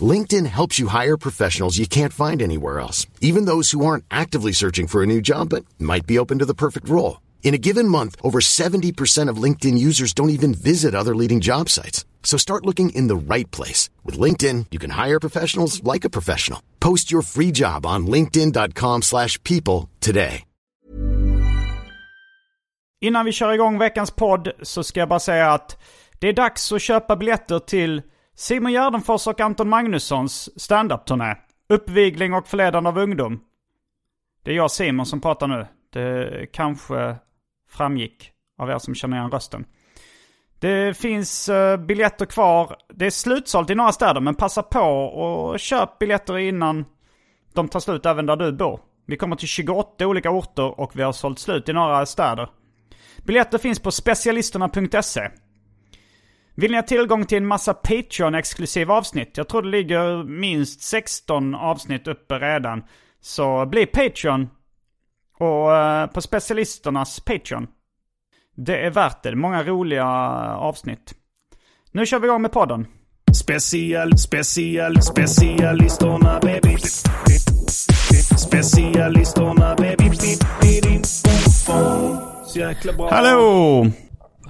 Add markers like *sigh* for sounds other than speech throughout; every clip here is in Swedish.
LinkedIn helps you hire professionals you can't find anywhere else, even those who aren't actively searching for a new job but might be open to the perfect role. In a given month, over 70% of LinkedIn users don't even visit other leading job sites. So start looking in the right place. With LinkedIn, you can hire professionals like a professional. Post your free job on linkedin.com slash people today. Innan vi kör igång veckans podd så ska jag bara säga att det är dags att köpa biljetter till Simon Gärdenfors och Anton Magnussons standup-turné. Uppvigling och förledande av ungdom. Det är jag Simon som pratar nu. Det kanske framgick av er som känner igen rösten. Det finns eh, biljetter kvar. Det är slutsålt i några städer men passa på och köp biljetter innan de tar slut även där du bor. Vi kommer till 28 olika orter och vi har sålt slut i några städer. Biljetter finns på specialisterna.se. Vill ni ha tillgång till en massa Patreon-exklusiva avsnitt? Jag tror det ligger minst 16 avsnitt uppe redan. Så bli Patreon. Och uh, på specialisternas Patreon. Det är värt det. Många roliga avsnitt. Nu kör vi igång med podden. Special, special, specialisterna baby. Specialisterna baby. Så jäkla bra. Hallå!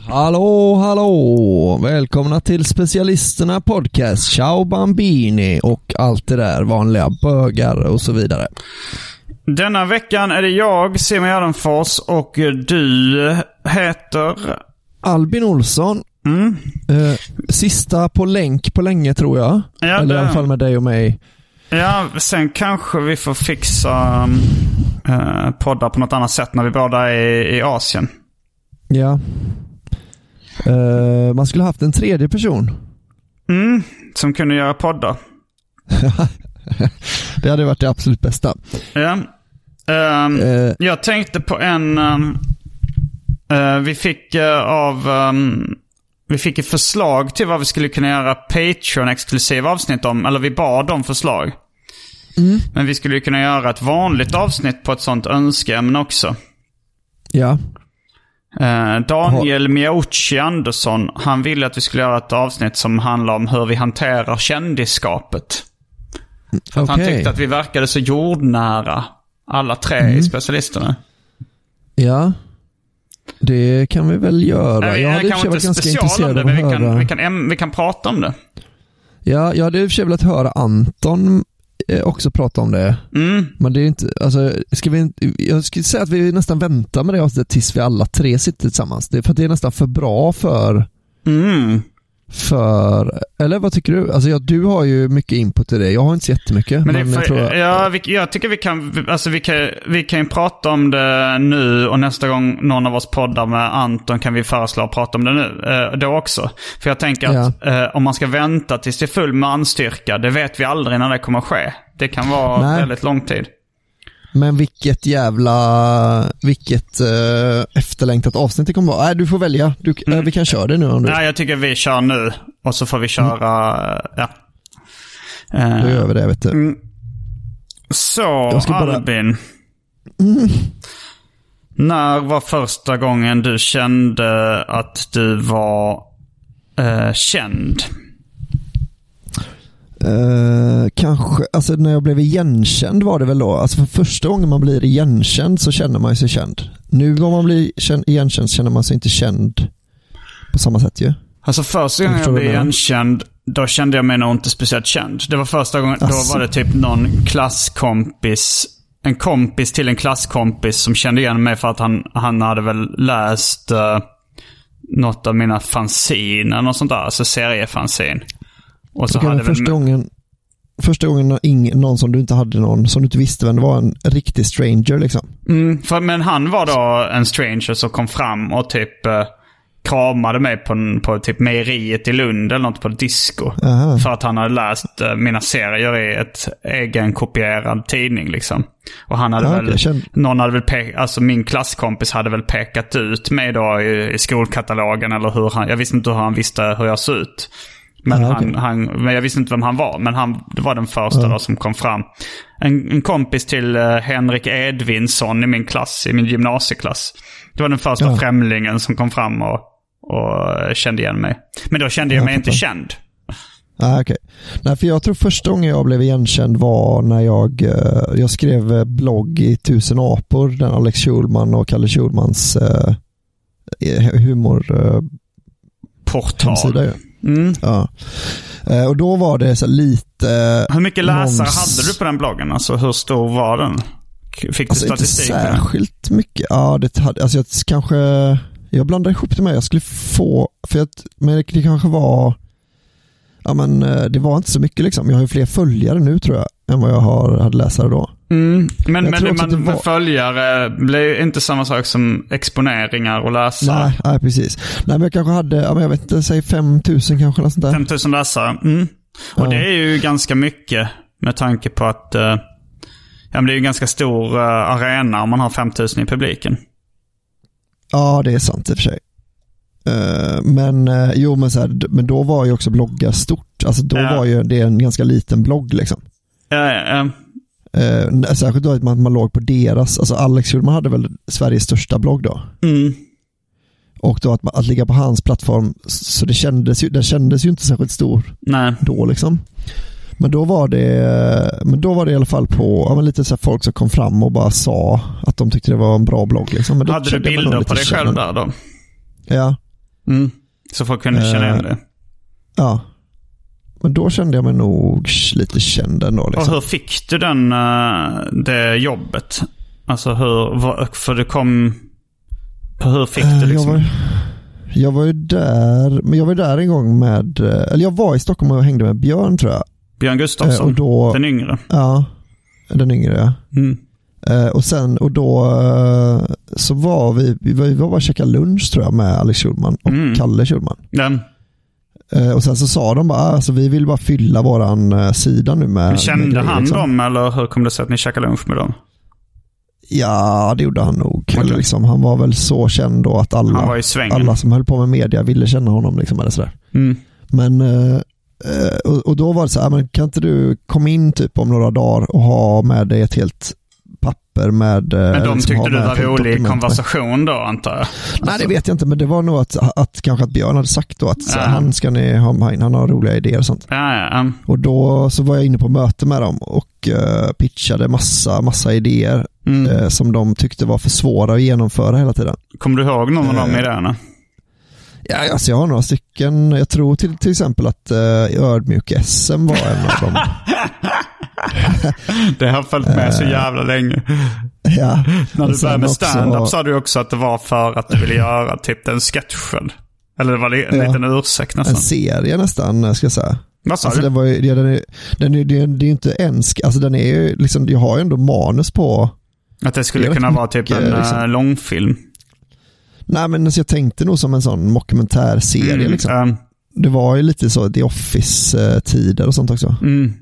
Hallå, hallå! Välkomna till specialisterna podcast, ciao bambini och allt det där vanliga, bögar och så vidare. Denna veckan är det jag, Simon Gärdenfors, och du heter... Albin Olsson. Mm. Eh, sista på länk på länge tror jag. Ja, Eller i det- alla fall med dig och mig. Ja, sen kanske vi får fixa uh, poddar på något annat sätt när vi båda är i Asien. Ja. Eh, man skulle haft en tredje person. Mm, som kunde göra poddar. *laughs* det hade varit det absolut bästa. Ja. Ehm, Eh, Jag tänkte på en... ehm, eh, vi fick av... ehm, vi fick ett förslag till vad vi skulle kunna göra Patreon-exklusiva avsnitt om. Eller vi bad om förslag. Men vi skulle kunna göra ett vanligt avsnitt på ett sånt önskeämne också. ja. Eh, Daniel Miauchi Andersson, han ville att vi skulle göra ett avsnitt som handlar om hur vi hanterar kändisskapet. För att han tyckte att vi verkade så jordnära, alla tre i specialisterna. Ja. Det kan vi väl göra. Nej, jag hade i och för sig inte varit ganska intresserad av att vi kan, höra. vi, kan, vi kan prata om det. Ja, jag hade i och för sig velat höra Anton också prata om det. Mm. Men det är inte, alltså, ska vi jag skulle säga att vi nästan väntar med det avsnittet tills vi alla tre sitter tillsammans. Det för det är nästan för bra för, Mm. För, eller vad tycker du? Alltså ja, du har ju mycket input i det, jag har inte så jättemycket. Men Men, är jag för, tror, ja, vi, jag tycker vi kan, alltså vi kan, vi kan ju prata om det nu och nästa gång någon av oss poddar med Anton kan vi föreslå att prata om det nu, eh, då också. För jag tänker att eh, om man ska vänta tills det är full manstyrka, det vet vi aldrig när det kommer att ske. Det kan vara Nej. väldigt lång tid. Men vilket jävla, vilket eh, efterlängtat avsnitt det kommer vara. Nej, du får välja. Du, eh, vi kan köra det nu om du Nej, jag tycker vi kör nu och så får vi köra, eh, ja. Då gör vi det, vet du. Så, ska bara- Albin. När var första gången du kände att du var eh, känd? Eh, kanske, alltså när jag blev igenkänd var det väl då. Alltså för första gången man blir igenkänd så känner man sig känd. Nu om man blir känd, igenkänd känner man sig inte känd på samma sätt ju. Alltså första gången jag vad blev igenkänd, då kände jag mig nog inte speciellt känd. Det var första gången, då Asså. var det typ någon klasskompis, en kompis till en klasskompis som kände igen mig för att han, han hade väl läst uh, något av mina fanzine eller något sånt där, alltså seriefanzin. Och så hade men väl... första gången Första gången någon som du inte hade någon, som du inte visste vem det var, en riktig stranger liksom. Mm, för, men han var då en stranger som kom fram och typ eh, kramade mig på, en- på typ mejeriet i Lund eller något på disco. Aha. För att han hade läst eh, mina serier i ett egenkopierad tidning liksom. Och han hade Ja, väl, kände- någon hade väl pekat, alltså min klasskompis hade väl pekat ut mig då i, i skolkatalogen eller hur han, jag visste inte hur han visste hur jag såg ut. Men, Ja, han, okej. han, men jag visste inte vem han var. Men han var den första då som kom fram. En, en kompis till eh, Henrik Edvinsson i min klass, i min gymnasieklass. Det var den första Ja. främlingen som kom fram och, och eh, kände igen mig. Men då kände jag Jag mig inte känd. Ah, okay. Nej, för jag tror första gången jag blev igenkänd var när jag, eh, jag skrev blogg i Tusen apor, den Alex Schulman och Kalle Schulmans eh, humor eh, Portal. hemsida. Mm. Ja. Eh, och då var det så lite... Hur mycket läsare Någons- hade du på den bloggen? Alltså hur stor var den? Fick du Alltså inte statistik? den? särskilt mycket. Ja, det hade, alltså jag kanske, jag blandade ihop det med, jag skulle få, för att, men det kanske var, ja men eh, det var inte så mycket liksom. Jag har ju fler följare nu tror jag, än vad jag har, hade läsare då. Mm. Men, men det var- följare blir inte samma sak som exponeringar och läsare. Nej, nej, precis. Nej, men jag kanske hade, ja, men jag vet inte, säg 5000 kanske, eller sånt där. 5000 läsare. Mm. Och Ja. det är ju ganska mycket med tanke på att eh, ja, men det är ju en ganska stor eh, arena om man har 5000 i publiken. Ja, det är sant i och för sig. Eh, men jo, men, så här, men då var ju också bloggar stort. Alltså då Ja. var ju det en ganska liten blogg liksom. Ja, ja, Uh, särskilt då att man, man låg på deras, alltså Alex Schulman hade väl Sveriges största blogg då. Mm. Och då att, att ligga på hans plattform, så det kändes ju, den kändes ju inte särskilt stor Nej. då liksom. Men då var det, men då var det i alla fall på, ja, lite så folk som kom fram och bara sa att de tyckte det var en bra blogg liksom. Men Hade du bilder på dig själv där då? Ja, Mm. Så folk kunde känna igen Eh, det. ja. Men då kände jag mig nog lite känd ändå Och liksom. hur fick du den, eh, det jobbet? Alltså hur, för du kom... Hur fick Eh, du liksom? jag, var, jag var ju där, men jag var där en gång med, eh, eller jag var i Stockholm och hängde med Björn tror jag. Björn Eh, Gustafsson? och då, Den yngre? ja, den yngre ja. Mm. Eh, och sen, och då eh, så var vi, vi var, vi var bara och käkade lunch tror jag med Alex Schulman och Mm. Kalle Schulman. Den. Eh, och sen så sa de bara, "Ah, alltså vi vill bara fylla våran eh, sida nu med med Kände grejer", han liksom. dem eller hur kom det sig att ni käkade lunch med dem? Ja, det gjorde han nog. Okej. Eller liksom, han var väl så känd då att alla, alla som höll på med media ville känna honom. Liksom, eller sådär. Mm. Men, eh, och, och då var det så här, men kan inte du komma in typ om några dagar och ha med dig ett helt papper med... eh, Men de liksom, tyckte du var rolig konversation då antar jag? Nej det vet jag inte men det var nog att, att kanske att Björn hade sagt då att så, Ja. han ska ni ha med in, han har roliga idéer och sånt. Ja, ja. Och då så var jag inne på möte med dem och eh, pitchade massa, massa idéer Mm. eh, som de tyckte var för svåra att genomföra hela tiden. Kommer du ihåg någon av de idéerna? Ja, alltså jag har några stycken. Jag tror till, till exempel att uh, ödmjuk-SM var en av dem. *laughs* *laughs* Det har följt med så jävla länge. ja. När du började med också- stand-up sa du också att det var för att du ville göra typ den sketchen. Eller det var li- en Ja. liten ursäkt En nästan. serie nästan, eh, ska jag säga. Vad sa Alltså du? den var ju, den är, den är, det är det ju inte en, sk- alltså den är ju liksom, jag har ju ändå manus på, Att det skulle det kunna vara typ en liksom. eh, långfilm. nej men alltså jag tänkte nog som en sån mockumentärserie Mm, liksom. ehm, Det var ju lite så The Office-tider och sånt också. mm.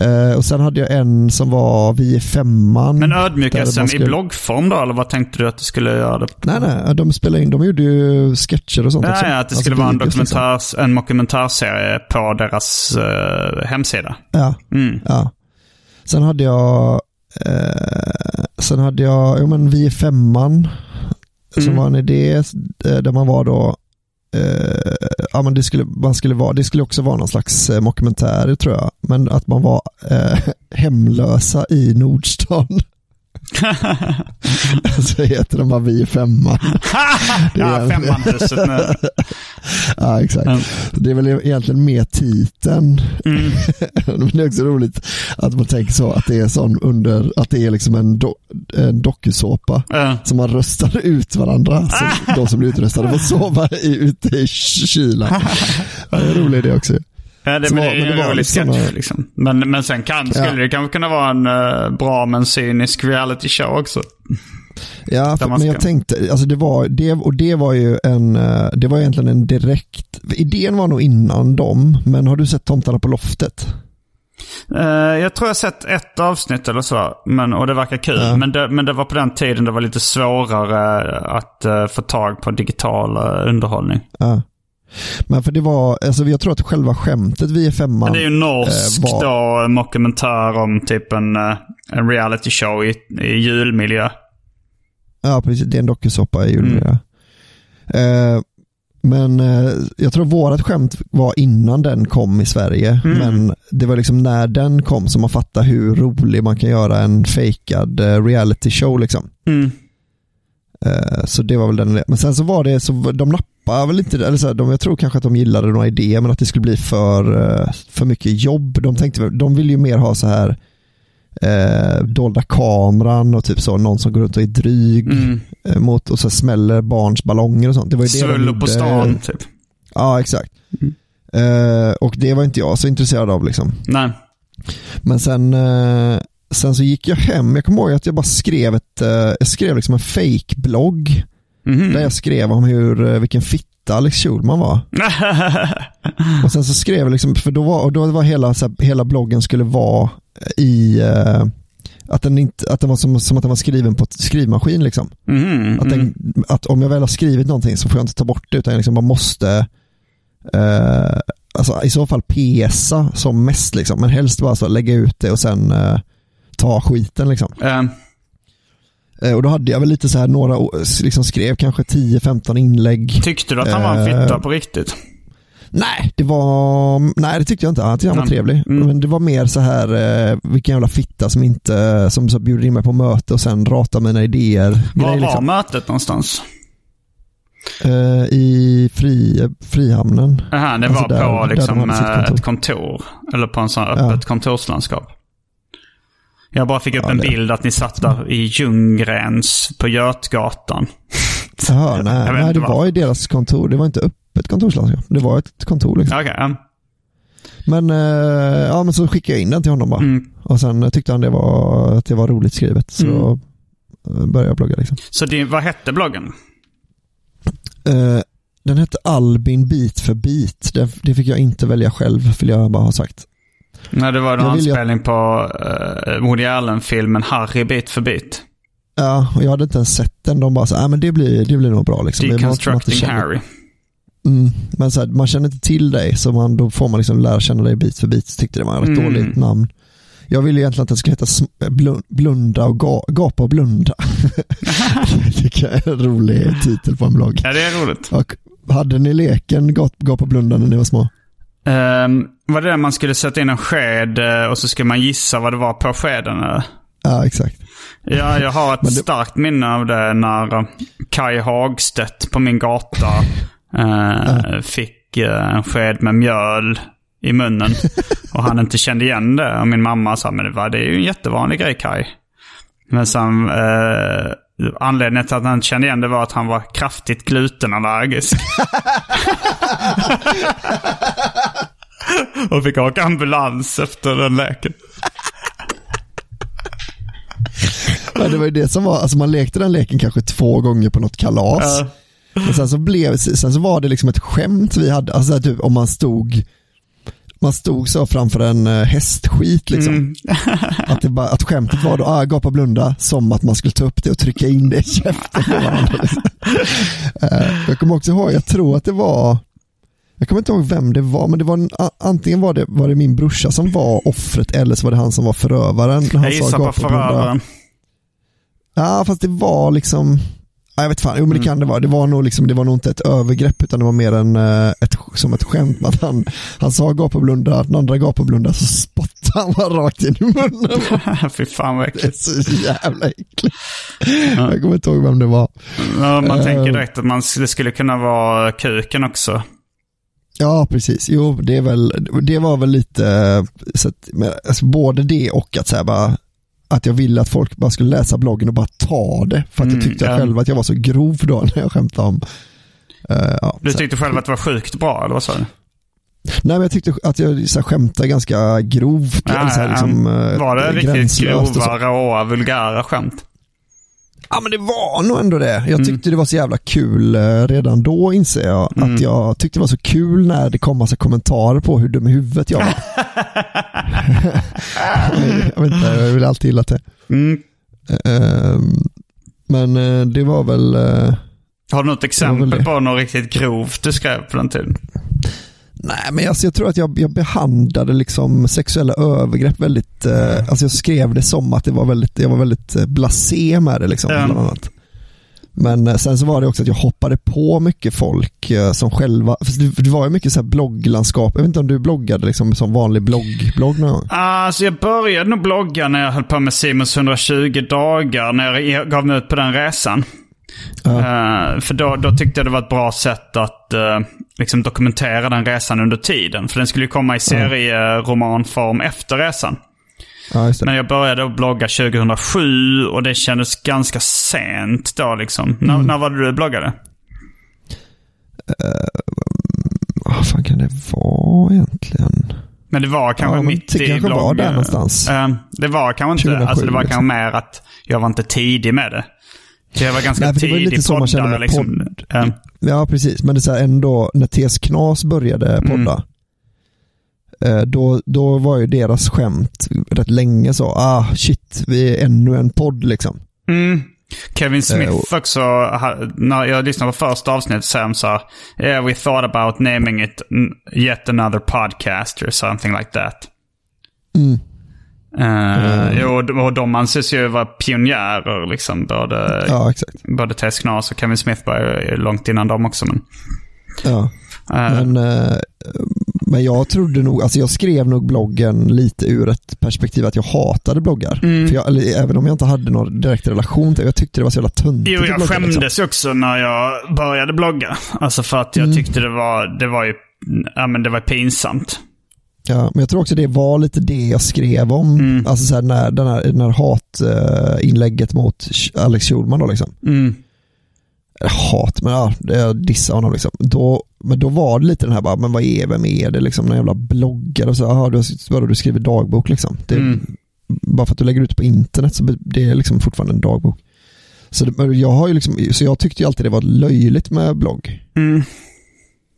Eh, och sen hade jag en som var Vi är femman. Men ödmjuk-SM man i skulle- bloggform då? Eller vad tänkte du att du skulle göra det på? Nej, nej, de spelade in, de gjorde ju sketcher och sånt också. Ja, ja, att det Alltså skulle vara en, videos, liksom. en dokumentärserie på deras eh, hemsida. Ja, Mm. ja. Sen hade jag, eh, sen hade jag, jo men Vi är femman, som Mm. var en idé där man var då Eh, ja, men det, skulle, man skulle vara, det skulle också vara någon slags eh, mockumentär tror jag. Men att man var eh, *laughs* hemlösa i Nordstan. *laughs* Så heter de bara Vi är *laughs* femman. ja, är- femmanhuset nu. *laughs* Ja, exakt. Mm. Det är väl egentligen mer titeln. Mm. Det är också roligt att man tänker så, att det är sån under, att det är liksom en, do, en dokusåpa. Ja. Så man röstar ut varandra. Så de som blir utröstade får sova i, ute i kylan. Ja, det är roligt det också. Ja, det, men var- det men det var rolig liksom sketch. såna- Liksom. Men, men sen kan, skulle Ja. det kanske kunna vara en uh, bra men cynisk reality show också. Ja, för, men jag tänkte, alltså det var, det, och det var ju en, eh, det var egentligen en direkt, idén var nog innan dem, men har du sett Tomtarna på loftet? Eh, jag tror jag sett ett avsnitt eller så. Men, och det verkar kul. Ja. Men, det, men det var på den tiden det var lite svårare att eh, få tag på digital eh, underhållning. Ja. Men för det var, alltså jag tror att själva skämtet vi är femman. Det är ju norsk eh, var- då, en mockumentär om typ en, eh, en reality show i, i julmiljö. Ja, precis. Det är en dokusåpa i Mm. julmiljö. Eh, men eh, jag tror vårat skämt var innan den kom i Sverige. Mm. Men det var liksom när den kom som man fattade hur rolig man kan göra en fejkad eh, reality show liksom. Mm. Så det var väl den Men sen så var det, så de nappade väl inte, eller så här, de, jag tror kanske att de gillade några idéer men att det skulle bli för, eh, för mycket jobb. De tänkte, de vill ju mer ha så här eh, dolda kameran och typ så, någon som går runt och är dryg Mm. eh, mot och så smäller barns ballonger och sånt. Det var ju det de Svullo på stan typ. Ja, exakt. Eh, och det var inte jag så intresserad av liksom. Nej. Men sen, eh, sen så gick jag hem, jag kommer ihåg att jag bara skrev ett, eh, jag skrev liksom en fake-blogg Mhm. där jag skrev om hur, eh, vilken fitta Alex Schulman var. *laughs* Och sen så skrev jag liksom, för då var, och då var hela, så här, hela bloggen skulle vara i, eh, att den, inte, att den var som, som att den var skriven på skrivmaskin liksom. Mhm, Att, den, att om jag väl har skrivit någonting så får jag inte ta bort det utan jag liksom bara måste eh, alltså i så fall pesa som mest liksom, men helst bara så lägga ut det och sen eh, ta skiten liksom. Eh, Eh, och då hade jag väl lite så här några, liksom skrev kanske 10-15 inlägg. tyckte du att han var en Eh, fitta på riktigt? Nej, det var, nej det tyckte jag inte. Jag tyckte han var trevlig. Mm. Men det var mer så här, eh, vilken jävla fitta som inte, som så bjuder in mig på möte och sen ratar mina idéer. Var var liksom. mötet någonstans? Eh, I fri, Frihamnen. Aha, det Alltså var där- på liksom, eh, ett kontor. Eller på en sån öppet Ja. kontorslandskap. Jag bara fick upp Ja, en det- bild att ni satt där i Ljunggrens på Götgatan. *laughs* Jaha, nej, Jag nej det var varför. i deras kontor. Det var inte öppet kontorslandskap. Det var ett kontor liksom. Ja. Men, eh, ja, men så skickade jag in den till honom bara. mm. Och sen tyckte han det var, att det var roligt skrivet. Så Mm. eh, började jag blogga liksom. Så det, vad hette bloggen? Eh, den hette Albin bit för bit. Det, det fick jag inte välja själv, vill jag bara ha sagt. Nej, det var en Jag anspelning på uh, Woody Allen-filmen Harry bit för bit. Ja, och jag hade inte ens sett den. De bara så, ah, men det blir, det blir nog bra liksom. Deconstructing kände- Harry. Mm, men så här, man känner inte till dig, så man, då får man liksom lära känna dig bit för bit. Tyckte det var ett Mm. dåligt namn. Jag ville egentligen att det skulle heta Blunda och ga, Gapa och blunda. *laughs* det jag är en rolig titel på en blogg. Ja, det är roligt. Och hade ni leken Gap, Gapa och blunda när ni var små? Um, var det där man skulle sätta in en sked eh, och så skulle man gissa vad det var på skeden? eller? Ja, exakt. Ja, jag har ett det- starkt minne av det när Kai Hagstedt på min gata eh, fick eh, en sked med mjöl i munnen. *laughs* och han inte kände igen det. Och min mamma sa, men det, var, det är ju en jättevanlig grej Kai. Men sen, eh, anledningen till att han inte kände igen det var att han var kraftigt glutenallergisk. *laughs* *laughs* och fick åka ambulans efter den leken. Men det var ju det som var, alltså man lekte den leken kanske två gånger på något kalas. Ja. Men sen så, blev, sen så var det liksom ett skämt vi hade, alltså typ om man stod man stod så framför en eh, hästskit liksom. Mm. *laughs* Att, det bara, att skämtet var då, ah, gapa blunda, som att man skulle ta upp det och trycka in det i käften på varandra. Liksom. *laughs* Eh, jag kommer också ihåg, jag tror att det var, jag kommer inte ihåg vem det var, men det var en, antingen var det, var det min brorsa som var offret eller så var det han som var förövaren. Han Jag sa gissar på förövaren. Ja, fast det var liksom, Ja, Jag vet fan, jo men det kan det vara. Det var nog, liksom, det var nog inte ett övergrepp utan det var mer en, eh, ett, som ett skämt. Att han, han sa gap och blunda, den andra gap och blunda så spottade han bara rakt in i munnen. *laughs* Fy fan vad Det är äckligt. så jävla äckligt. Jag kommer inte ihåg vem det var. Ja, man Eh. tänker direkt att man, det skulle kunna vara kuken också. Ja, precis. Jo, det, är väl, det var väl lite, eh, så att, alltså, både det och att, så här, bara, att jag ville att folk bara skulle läsa bloggen och bara ta det. För att Mm, jag tyckte ja. själv att jag var så grov då *laughs* när jag skämtade om eh, ja, Du tyckte själv att det var sjukt bra, eller vad sa du? Nej men jag tyckte att jag så här, skämtade ganska grovt. Eller så här, liksom, ja. Var det eh, riktigt grova, råa, vulgära skämt? Ja men det var nog ändå det. Jag Mm. tyckte det var så jävla kul eh, redan då inser jag. Mm. Att jag tyckte det var så kul när det kom massa kommentarer på hur dum i huvudet jag var. *laughs* jag vet inte, jag vill alltid gillat det. Mm. Ehm, Men eh, det var väl, eh, Har du något exempel det. på något riktigt grovt du skrev på den tiden? Nej men alltså, jag tror att jag, jag behandlade liksom sexuella övergrepp väldigt, eh, alltså jag skrev det som att det var väldigt, jag var väldigt eh, blasé med det liksom. Bland annat. Men eh, sen så var det också att jag hoppade på mycket folk eh, som själva, för det, var ju mycket så här blogglandskap, jag vet inte om du bloggade liksom som vanlig blogg, blogg någon gång? Alltså jag började nog blogga när jag höll på med Simons 120 dagar, när jag gav mig ut på den resan. Eh, för då, då tyckte jag det var ett bra sätt att eh, liksom dokumentera den resan under tiden. För den skulle ju komma i serieromanform efter resan. Ja. Men jag började att blogga 2007 och det kändes ganska sent då liksom. Mm. när var det du bloggade? Vad fan kan det vara egentligen? Men det var kanske Ja, mitt det i kanske blogg... var där någonstans. Eh, det var kanske inte... 2007 alltså det var liksom. kanske mer att jag var inte tidig med det. Jag var ganska Nej, det var lite så man kände poddare med liksom. podd. Eh, Ja, precis. Men det är så här ändå, när TS Knas började podda, eh, då, då var ju deras skämt rätt länge så, ah shit, vi är ännu en podd liksom. Mm. Kevin Smith Eh, och- också, när jag lyssnade på första avsnittet så han sa yeah, we thought about naming it yet another podcast or something like that. Mm. Uh, jo, och- de anses ju vara pionjärer liksom. Både, Ja, exakt. både Tess Knas och Kevin Smith var långt innan dem också. Men, Ja. Eh, Men, eh, men jag trodde nog, alltså jag skrev nog bloggen lite ur ett perspektiv att jag hatade bloggar. Mm. För jag, eller, även om jag inte hade någon direkt relation till det, jag tyckte det var så jävla töntigt Jo, jag blogga, skämdes liksom. också när jag började blogga. Alltså för att jag Mm. tyckte det var, det var ju, ja men det var pinsamt. Ja, men jag tror också det var lite det jag skrev om. Mm. Alltså så här, när, den här, den här hatinlägget mot Alex Schulman då liksom. Mm. Hat, men ja, jag dissar honom liksom. Då, men då var det lite den här bara, men vad är, vem är det liksom, någon jävla bloggare och så, aha, du, vadå, du skriver dagbok liksom. Det, Mm. Bara för att du lägger ut det på internet så det är liksom fortfarande en dagbok. Så, det, jag har ju liksom, så jag tyckte ju alltid det var löjligt med blogg. Mm.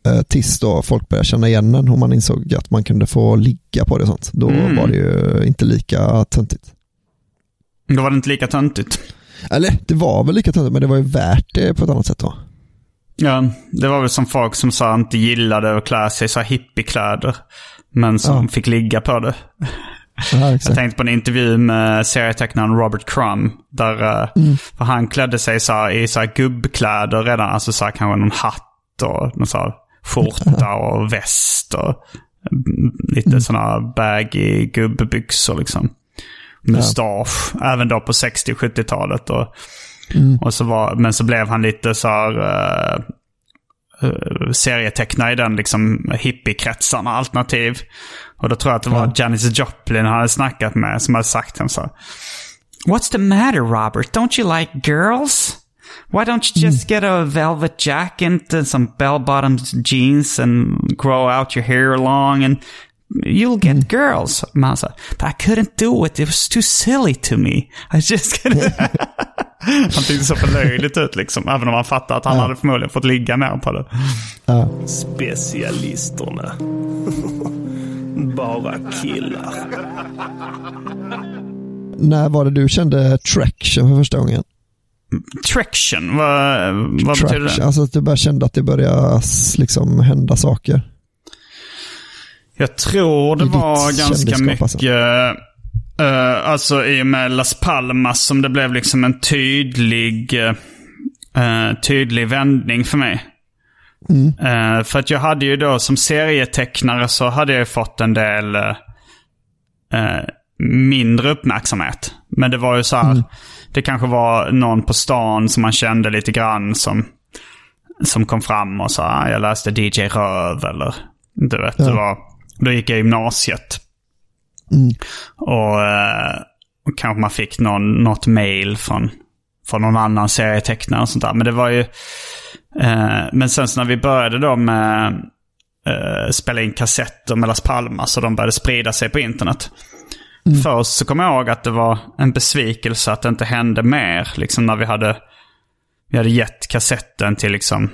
Eh, tills då folk började känna igen den och man insåg att man kunde få ligga på det och sånt. Då Mm. var det ju inte lika töntigt. Då var det inte lika töntigt. Eller det var väl lika töntigt men det var ju värt det på ett annat sätt då. Ja, det var väl som folk som sa inte gillade att klä sig så hippiekläder. Men som Ja. fick ligga på det. Ja, Jag tänkte på en intervju med serietecknaren Robert Crumb. Där eh, Mm. han klädde sig så i så här gubbkläder redan. Alltså så här, kanske någon hatt och någon så skjorta och väst. Och lite Mm. sådana baggy gubbbyxor liksom. Mustasch. Även då på 60 70-talet. Och, Mm. och så var, men så blev han lite så här... eh, serietecknare i den liksom hippiekretsarna, alternativ. Och då tror jag att det var Ja. Janis Joplin han hade snackat med som hade sagt till honom så här, What's the matter Robert? Don't you like girls? Why don't you just get a velvet jacket and some bell-bottom jeans and grow out your hair long and you'll get girls? Men han sa, but I couldn't do it. It was too silly to me. I just couldn't. *laughs* han tyckte så förlöjligt ut liksom. Även om han fattade att han hade förmodligen fått ligga mer på det. Ja. Specialisterna. *laughs* Bara killar. När var det du kände traction för första gången? Traction, vad, vad betyder Traction, det? alltså att du bara kände att det började liksom hända saker. Jag tror det I var ganska mycket, alltså. eh, alltså i och med Las Palmas som det blev liksom en tydlig, eh, tydlig vändning för mig. Eh, för att jag hade ju då som serietecknare så hade jag fått en del mindre uppmärksamhet. Men det var ju så här, det kanske var någon på stan som man kände lite grann som, som kom fram och sa "Ah, jag läste DJ Röv eller du vet, det var, då gick jag i gymnasiet. Och, eh, och kanske man fick någon, något mail från, från någon annan serietecknare och sånt där. Men det var ju... Eh, men sen så när vi började då med eh, spela in kassetter med Las Palmas och de började sprida sig på internet. Först så kommer jag ihåg att det var en besvikelse att det inte hände mer. Liksom när vi hade, vi hade gett kassetten till liksom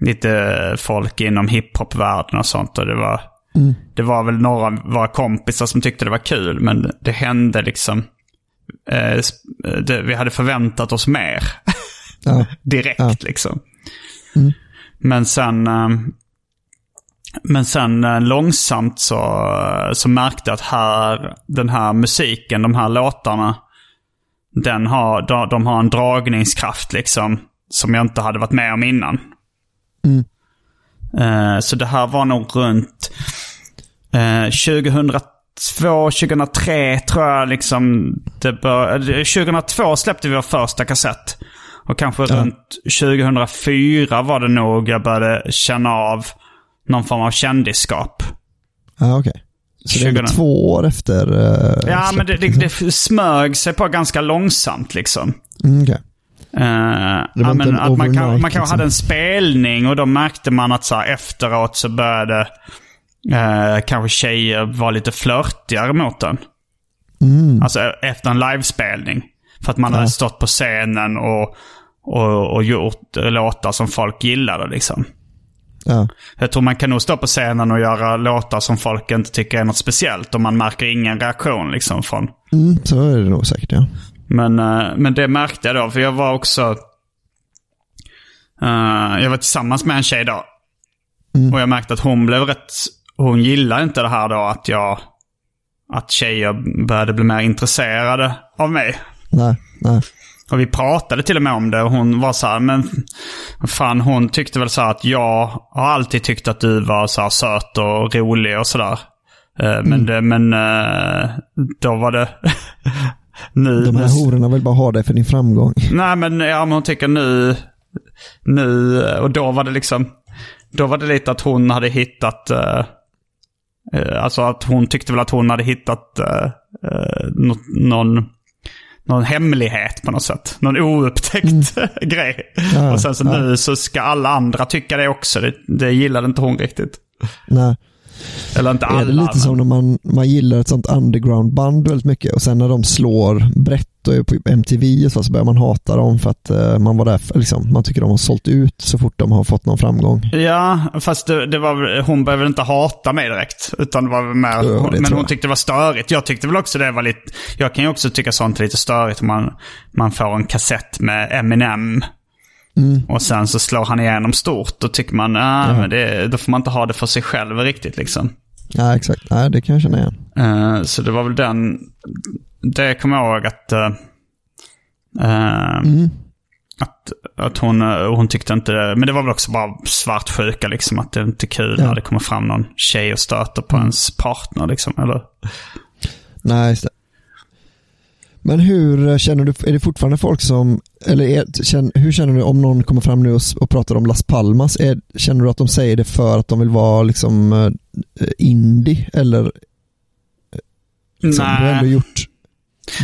lite folk inom hiphop-världen och sånt. Och det var, det var väl några av våra kompisar som tyckte det var kul. Men det hände liksom. Eh, sp- det, vi hade förväntat oss mer. Ja. *laughs* Direkt Ja. liksom. Men sen... eh, Men sen eh, långsamt så, så märkte jag att här, den här musiken, de här låtarna, den har, de, de har en dragningskraft liksom som jag inte hade varit med om innan. Eh, så det här var nog runt eh, 2002, 2003 tror jag liksom. Det bör, 2002 släppte vi vår första kassett. Och kanske runt 2004 var det nog jag började känna av någon form av kändisskap. Ja, okej. Så det är 2000. två år efter uh, Ja, men det, det, det smög sig på ganska långsamt liksom. Mm, okej. Eh, ja, men en att man, kan, man kanske liksom. hade en spelning och då märkte man att så här, efteråt så började eh, kanske tjejer vara lite flörtigare mot den. Mm. Alltså e- efter en livespelning. För att man hade stått på scenen och, och, och gjort låtar som folk gillade liksom. Ja. Jag tror man kan nog stå på scenen och göra låtar som folk inte tycker är något speciellt och man märker ingen reaktion liksom från Mm, så är det nog säkert ja. Men, eh, men det märkte jag då, för jag var också... eh, jag var tillsammans med en tjej då. Och jag märkte att hon blev rätt... Hon gillade inte det här då att jag... Att tjejer började bli mer intresserade av mig. Nej, nej. Och vi pratade till och med om det och hon var så här, men fan hon tyckte väl så här att jag har alltid tyckt att du var så här söt och rolig och sådär. Eh, Men, det, men eh, då var det... *laughs* nu, De här hororna vill bara ha dig för din framgång. *laughs* Nej men, ja, men hon tycker nu, nu, och då var det liksom, då var det lite att hon hade hittat, eh, eh, alltså att hon tyckte väl att hon hade hittat eh, eh, nå- någon, någon hemlighet på något sätt. Någon oupptäckt *laughs* grej. Ja, och sen så ja. nu så ska alla andra tycka det också. Det, det gillade inte hon riktigt. Nej. Eller inte alla. är det lite men- som när man, man gillar ett sånt underground-band väldigt mycket och sen när de slår brett och är på MTV så, så börjar man hata dem för att eh, man var där, för, liksom, man tycker de har sålt ut så fort de har fått någon framgång. Ja, fast det, det var, hon behöver inte hata mig direkt. Utan det var mer, Ja, det men hon tyckte det var störigt. Jag tyckte väl också det var lite, jag kan ju också tycka sånt är lite störigt. Om man, man får en kassett med Eminem. Mm. Och sen så slår han igenom stort. Då tycker man, ah, men det, då får man inte ha det för sig själv riktigt liksom. Ja, exakt. Nej, det kan jag känna igen. Eh, så det var väl den, det kommer jag ihåg att, eh, eh, att, att hon, hon tyckte inte. Men det var väl också bara svartsjuka liksom. Att det inte är kul Ja. när det kommer fram någon tjej och stöter på ens partner liksom. Eller? Nej, just det. Men hur känner du, är det fortfarande folk som, eller är, hur känner du om någon kommer fram nu och, och pratar om Las Palmas? Är, känner du att de säger det för att de vill vara liksom eh, indie eller liksom, du har ändå gjort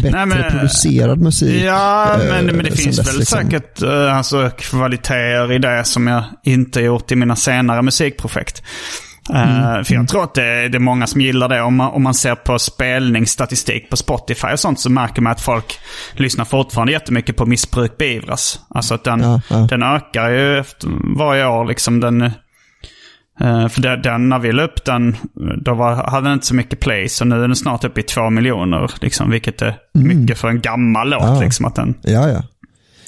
bättre Nej, men- producerad musik? Ja, eh, men, men det finns dess, väl liksom. säkert eh, alltså, kvaliteter i det som jag inte gjort i mina senare musikprojekt. Eh, För jag tror att det, det är många som gillar det. Om man, om man ser på spelningsstatistik på Spotify och sånt så märker man att folk lyssnar fortfarande jättemycket på Missbruk beivras. Alltså att den, Ja, ja. den ökar ju efter varje år. Liksom den, eh, för den, när vi la upp den, då var, hade den inte så mycket play. Så nu är den snart uppe i två miljoner. Liksom, vilket är mycket för en gammal låt. Ja. Liksom, att den, Ja, ja.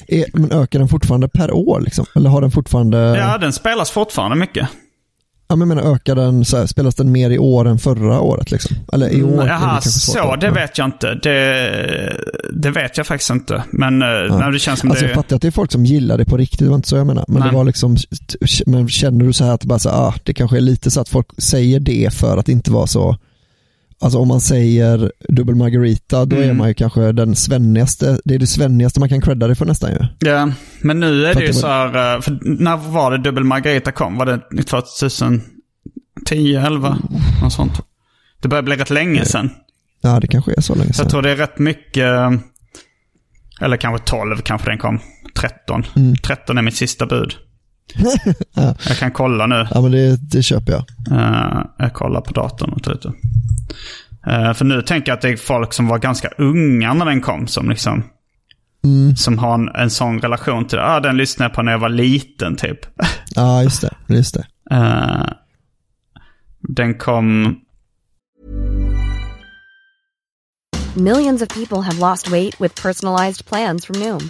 Är, men ökar den fortfarande per år liksom? Eller har den fortfarande? Ja, den spelas fortfarande mycket. Ja, men menar, ökar den, så här, spelas den mer i år än förra året? Liksom? Eller i år? det Jaha, kanske svårt så det vet jag inte. Det, det vet jag faktiskt inte. Men ja. nej, det känns som Alltså det... jag fattar att det är folk som gillar det på riktigt, det var inte så jag menar. Men Nej. det var liksom, men känner du så här att det bara så, ah, det kanske är lite så att folk säger det för att inte vara så, alltså om man säger dubbel margarita, då är Mm. man ju kanske den svennigaste, det är det svennigaste man kan credda det för nästan ju. Ja, men nu är För det ju det så här, eh, för när var det Dubbel Margarita kom? Var det 2010, 11? Något sånt. Det börjar bli rätt länge sedan. Ja, det kanske är så länge sedan. jag tror det är rätt mycket, eller kanske 12 kanske den kom. 13. Mm. 13 är mitt sista bud. Jag kan kolla nu. Ja, men det, det köper jag. Uh, jag kollar på datorn och tar ut det. Eh, för nu tänker jag att det är folk som var ganska unga när den kom som liksom... Som har en, en sån relation till det. Ah, den lyssnade jag på när jag var liten typ. *laughs* Ja, just det. Just det. Eh, den kom... Millions of people have lost weight with personalized plans from Noom,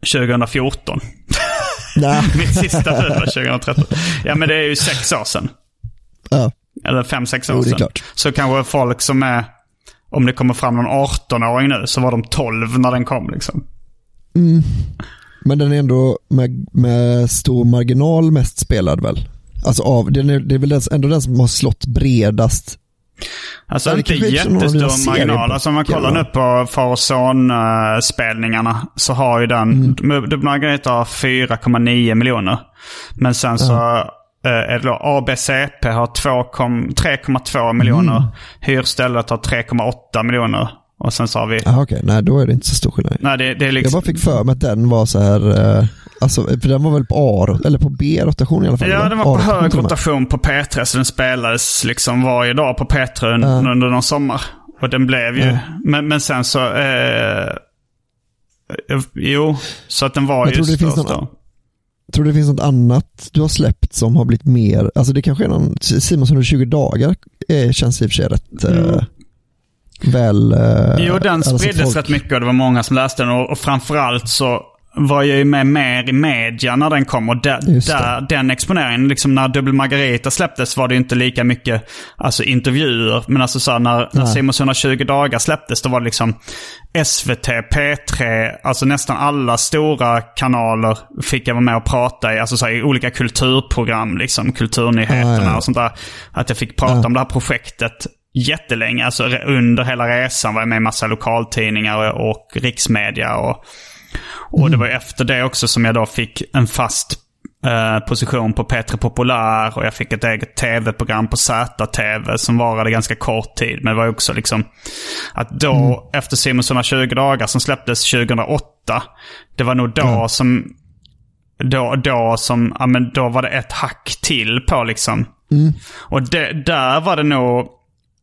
2014. Nej. *laughs* Mitt sista bud var 2013. Ja, men det är ju sex år sedan. Ja. Eller fem, sex år Jo, sedan. Så kanske folk som är... Om det kommer fram någon 18-åring nu så var de 12 när den kom liksom. Men den är ändå med, med stor marginal mest spelad väl? Alltså av, den är, det är väl den, ändå den som har slått bredast. Alltså inte jättestor marginal. Alltså om man kollar nu på Far och Son-spelningarna så har ju den... Mm. Margareta har 4,9 miljoner. Men sen så eh, är det då ABCP har 2,- 3,2 miljoner. Mm. Hyrstället har 3,8 miljoner. Och sen så har vi... Jaha okej, nej då är det inte så stor skillnad. Nej, det, det är Jag liksom... bara fick för mig att den var så här, eh, alltså för den var väl på A, eller på B-rotation i alla fall? Ja, den var på hög rotation på P3 så den spelades liksom varje dag på P3 un- under någon sommar. Och den blev ju... Ja. Men, men sen så... Eh, jo, så att den var Jag ju tror det finns störst någon- då. Tror du det finns något annat du har släppt som har blivit mer, alltså det kanske är någon, Simons 120 dagar eh, känns i och för sig rätt eh, väl... Eh, Jo, den alltså spriddes folk- rätt mycket och det var många som läste den. Och, och framförallt så var jag ju med mer i media när den kom. Och där, där, den exponeringen, liksom när Dubbel Margarita släpptes var det ju inte lika mycket alltså, intervjuer. Men alltså så här, när, när. Simons 120 dagar släpptes, då var det liksom SVT, P3, alltså nästan alla stora kanaler fick jag vara med och prata i. Alltså så här, i olika kulturprogram, liksom kulturnyheterna Ja, ja. och sånt där. Att jag fick prata om det här projektet jättelänge. Alltså under hela resan var jag med i massa lokaltidningar och, och riksmedia. Och, och det var efter det också som jag då fick en fast eh, position på P3 Populär och jag fick ett eget tv-program på ZTV som varade ganska kort tid. Men det var också liksom att då, efter Simons 120 dagar som släpptes 2008, det var nog då som då, då som, ja men då var det ett hack till på liksom. Och det, där var det nog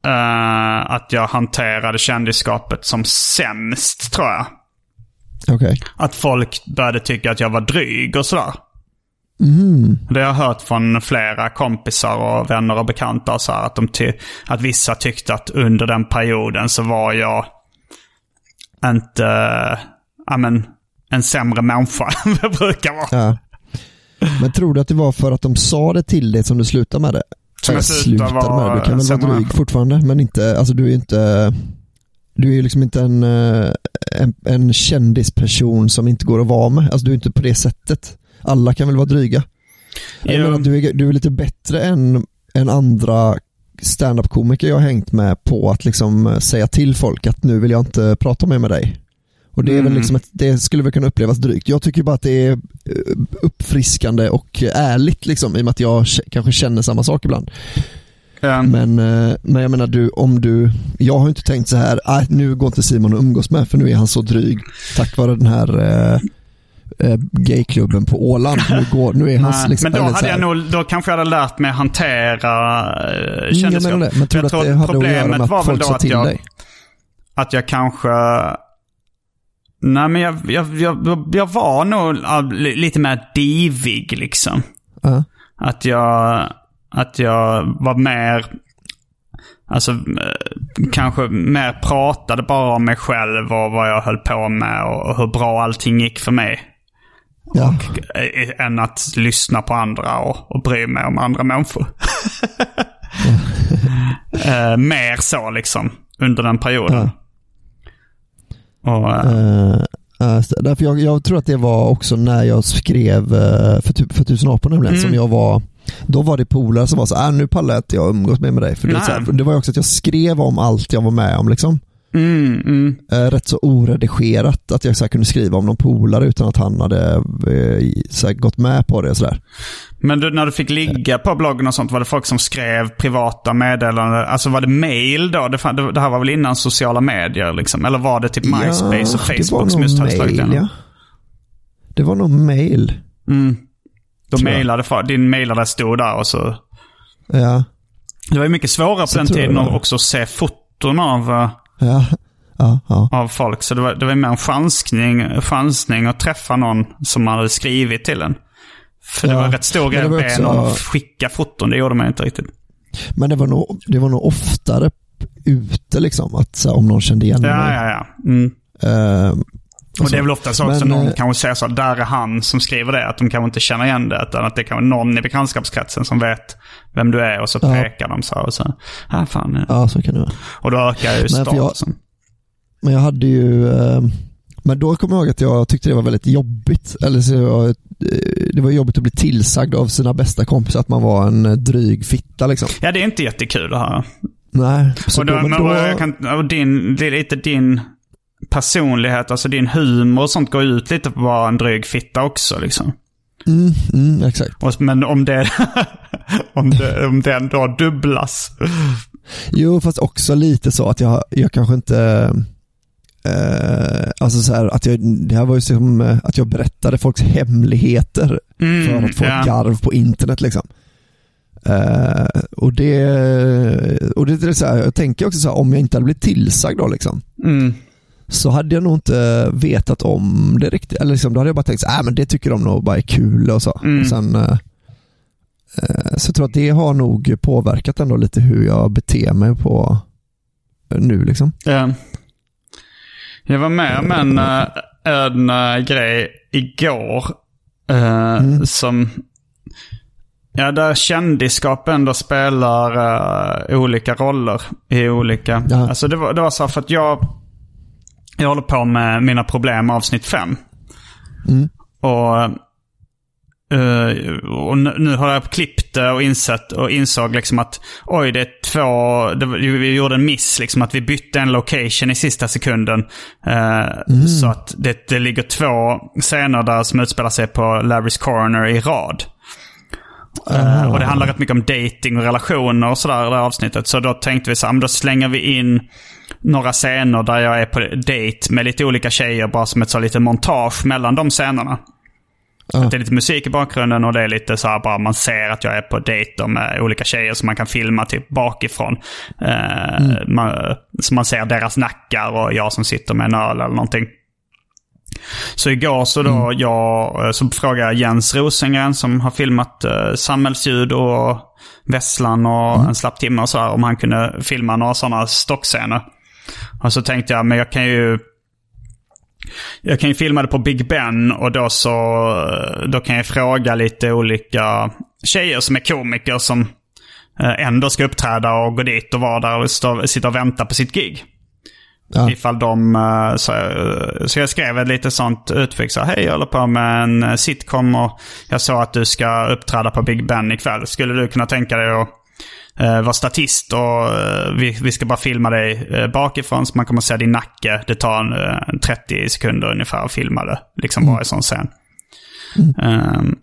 eh, att jag hanterade kändisskapet som sämst tror jag. Okej. Att folk började tycka att jag var dryg och sådär. Mm. Det har jag hört från flera kompisar och vänner och bekanta så här, att, de ty- att vissa tyckte att under den perioden så var jag inte, ja men, en sämre människa *laughs* än jag brukar vara. Ja. Men tror du att det var för att de sa det till dig som du slutade med det? Som jag slutade vara med det. Du kan väl vara dryg fortfarande, men inte, alltså du är inte, du är liksom inte en, eh, en, en kändisperson som inte går att vara med. Alltså du är inte på det sättet. Alla kan väl vara dryga. Jag menar, du, är, du är lite bättre än, än andra stand-up-komiker jag har hängt med på att liksom eh, säga till folk att nu vill jag inte prata mer med dig. Och det är väl Mm. liksom ett, det skulle väl kunna upplevas drygt. Jag tycker bara att det är eh, uppfriskande och ärligt liksom i och med att jag kanske känner samma sak ibland. Ja. Men, eh, men jag menar du, om du, jag har inte tänkt så här, "Ah, nu går inte Simon att umgås med för nu är han så dryg tack vare den här eh, eh, gayklubben på Åland. Nu, går, nu är hans liksom, men då, hade jag nog, då kanske jag hade lärt mig hantera uh, Mm, jag menar det, men tror du att det hade att göra med att folk sa till jag, dig? att jag kanske... Nej men jag, jag, jag, jag var nog lite mer divig liksom. Ja. Att jag, att jag var mer, alltså eh, kanske mer pratade bara om mig själv och vad jag höll på med och hur bra allting gick för mig. Ja. Eh, Än att lyssna på andra och, och bry mig om andra människor. *laughs* eh, mer så liksom, under den perioden. Och, eh, så därför jag, jag tror att det var också när jag skrev eh, för, typ- för tusen apor nämligen, Mm. som jag var då var det polare som var så här, äh, nu pallar jag inte jag umgås mer med dig. För det, så här, det var ju också att jag skrev om allt jag var med om. Liksom. mm, mm. Eh, rätt så oredigerat, att jag så kunde skriva om någon polare utan att han hade eh, så gått med på det. och Så där. Men du, när du fick ligga på bloggen och sånt, var det folk som skrev privata meddelanden? Alltså var det mail då? Det, det, här var väl innan sociala medier liksom? Eller var det typ MySpace och det var Facebook som just hade slagit igenom? ja. Det var nog mail. Mm. Mailade för, din mailadress stod där och så... Ja, Det var ju mycket svårare på den tiden att också se foton av, eh, ja, ja. ja. av folk. Så det var, det var mer en chansning, chansning att träffa någon som hade skrivit till en. För det Ja. var rätt stor grej att be någon skicka foton. Det gjorde man inte riktigt. Men det var, nog, det var nog oftare ute liksom, att så om någon kände igen Ja, mig. ja, ja. Mm. Eh, Och det är väl ofta så också Men, någon eh, kanske säger så där är han som skriver det. Att de kanske inte känner igen det. Utan att det kan vara någon i bekantskapskretsen som vet vem du är. Och så Ja. pekar de så och så. Här fan. ja. Så kan det vara. Och då ökar ju statusen. Men jag hade ju, eh, men då kommer jag ihåg att jag tyckte det var väldigt jobbigt. Eller så jag, eh, det var jobbigt att bli tillsagd av sina bästa kompisar att man var en dryg fitta liksom. Ja, det är inte jättekul det här. Nej, så Och, då, då, men, då, kan, och din, det är lite din personlighet, alltså din humor och sånt går ut lite på att vara en dryg fitta också liksom. mm, mm, exakt. Och, men om det, *laughs* om det, om det ändå dubblas. Jo, fast också lite så att jag, jag kanske inte Eh, alltså så här, att jag, det här var ju som eh, att jag berättade folks hemligheter Mm, för att få ja. ett garv på internet liksom. Eh, och det, och det är så här, jag tänker också så här, om jag inte hade blivit tillsagd då liksom, Mm. Så hade jag nog inte vetat om det riktigt. Eller liksom, då hade jag bara tänkt här, äh, men det tycker de nog bara är kul och så. Mm. Och sen, eh, eh, så jag tror att det har nog påverkat ändå lite hur jag beter mig på eh, nu liksom. Ja. Jag var med om en, eh, en grej igår eh, Mm. som... Ja, där kändisskap ändå spelar eh, olika roller i olika... Ja. Alltså det var, det var så för att jag... Jag håller på med mina problem avsnitt fem. Mm. Och, eh, och nu, nu har jag klippt det och insett och insåg liksom att oj, det är två... Det, vi gjorde en miss, liksom att vi bytte en location i sista sekunden. Eh, Så att det, det ligger två scener där som utspelar sig på Larrys Corner i rad. Eh, och det handlar rätt mycket om dating och relationer och sådär i det här avsnittet. Så då tänkte vi så här, då slänger vi in några scener där jag är på dejt med lite olika tjejer. Bara som ett så lite montage mellan de scenerna. Ja. Att det är lite musik i bakgrunden och det är lite så här bara man ser att jag är på dejter med olika tjejer som man kan filma typ bakifrån. Eh, man, så man ser deras nackar och jag som sitter med en öl eller någonting. Så igår så då jag, eh, så frågade jag Jens Rosengren som har filmat eh, Samhällsljud och Vesslan och En slapp timme och sådär. Om han kunde filma några sådana stockscener. Och så tänkte jag, men jag kan ju jag kan ju filma det på Big Ben och då så då kan jag fråga lite olika tjejer som är komiker som eh, ändå ska uppträda och gå dit och vara där och stå, sitta och vänta på sitt gig. Ja. Ifall de, eh, så, så jag skrev ett lite sånt utskick. Så, Hej, jag håller på med en eh, sitcom och jag såg att du ska uppträda på Big Ben ikväll. Skulle du kunna tänka dig att eh, vara statist och eh, vi, vi ska bara filma dig eh, bakifrån så man kommer att se din nacke. Det tar en, eh, 30 sekunder ungefär att filma det. Liksom varje sån scen. Ehm,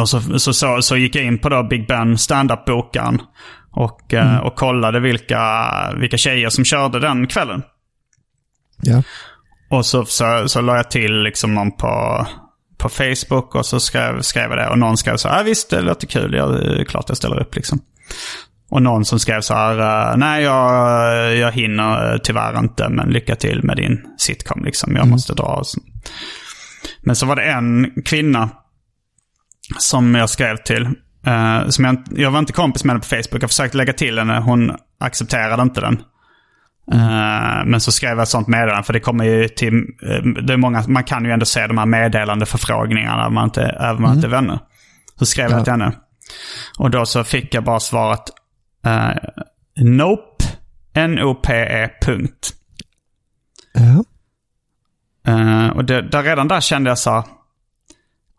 och så, så, så, så gick jag in på då Big Ben standup-bokaren. Och, eh, och kollade vilka, vilka tjejer som körde den kvällen. Ja. Och så, så, så la jag till liksom någon på, på Facebook och så skrev, skrev jag det. Och någon skrev så här, ah, visst det låter kul, jag, klart jag ställer upp liksom. Och någon som skrev så här, eh, nej jag, jag hinner eh, tyvärr inte, men lycka till med din sitcom liksom, jag måste dra. Men så var det en kvinna som jag skrev till. eh, som jag, jag var inte kompis med henne på Facebook, jag försökte lägga till henne, hon accepterade inte den. Eh, men så skrev jag ett sånt meddelande, för det kommer ju till... eh, det är många, man kan ju ändå se de här meddelande förfrågningarna, man inte, även om man inte är vänner. Så skrev jag Ja. till henne. Och då så fick jag bara svaret eh, Nope. N-O-P-E. Punkt. Ja. Eh, och det, där, redan där kände jag så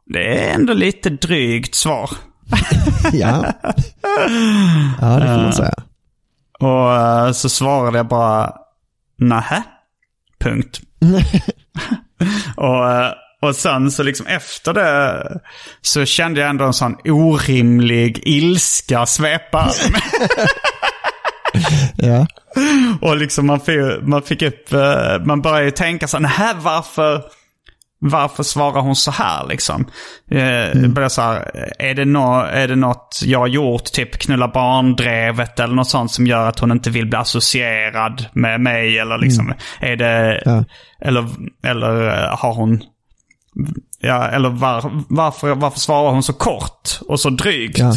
Det är ändå lite drygt svar. *laughs* Ja. ja, det får man säga. Och eh, så svarade jag bara nähä? Punkt. *laughs* och, eh, och sen så liksom efter det så kände jag ändå en sån orimlig ilska svepa. *laughs* Ja. Och liksom man fick, man fick upp, eh, man började ju tänka så här, "Nähä, varför, varför svarar hon så här liksom? Eh, började så här, är det, nå, är det något jag har gjort, typ knulla barndrevet eller något sånt som gör att hon inte vill bli associerad med mig? Eller liksom, är det, Ja. eller, eller eh, har hon, ja, eller var, varför, varför svarar hon så kort och så drygt? Ja.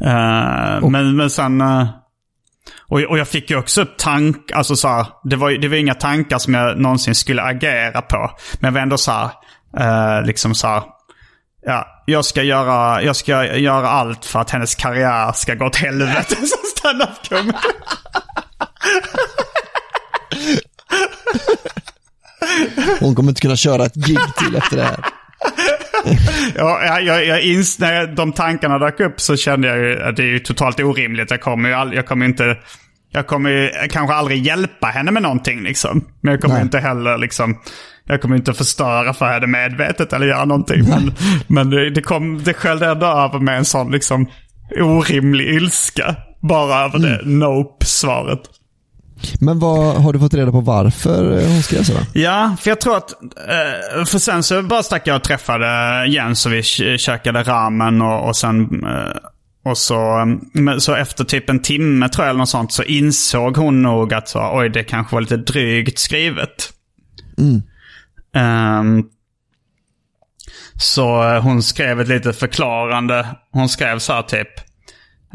Eh, men, men sen... eh, och, och jag fick ju också tank, alltså så här, det var, ju- det var inga tankar som jag någonsin skulle agera på. Men jag var ändå så här, eh, liksom så här, ja, jag ska, göra, jag ska göra allt för att hennes karriär ska gå åt helvete *laughs* som standup-komiker. Hon kommer inte kunna köra ett gig till efter det här. *laughs* Ja, jag, jag, ins- när jag, de tankarna dök upp så kände jag ju att det är ju totalt orimligt. Jag kommer ju all, jag kommer inte... Jag kommer ju kanske aldrig hjälpa henne med någonting liksom. Men jag kommer Nej. inte heller liksom... Jag kommer inte förstöra för henne medvetet eller göra någonting. Men, men det, det, kom, det sköljde ändå över med en sån liksom orimlig ilska. Bara över det nope-svaret. Men vad, har du fått reda på varför hon skrev så? Då? Ja, för jag tror att... eh, För sen så bara stack jag och träffade Jens och vi k- käkade ramen och, och sen... eh, Och så, eh, men så efter typ en timme tror jag eller något sånt så insåg hon nog att så, oj det kanske var lite drygt skrivet. Ehm, så eh, hon skrev ett lite förklarande. Hon skrev så här typ.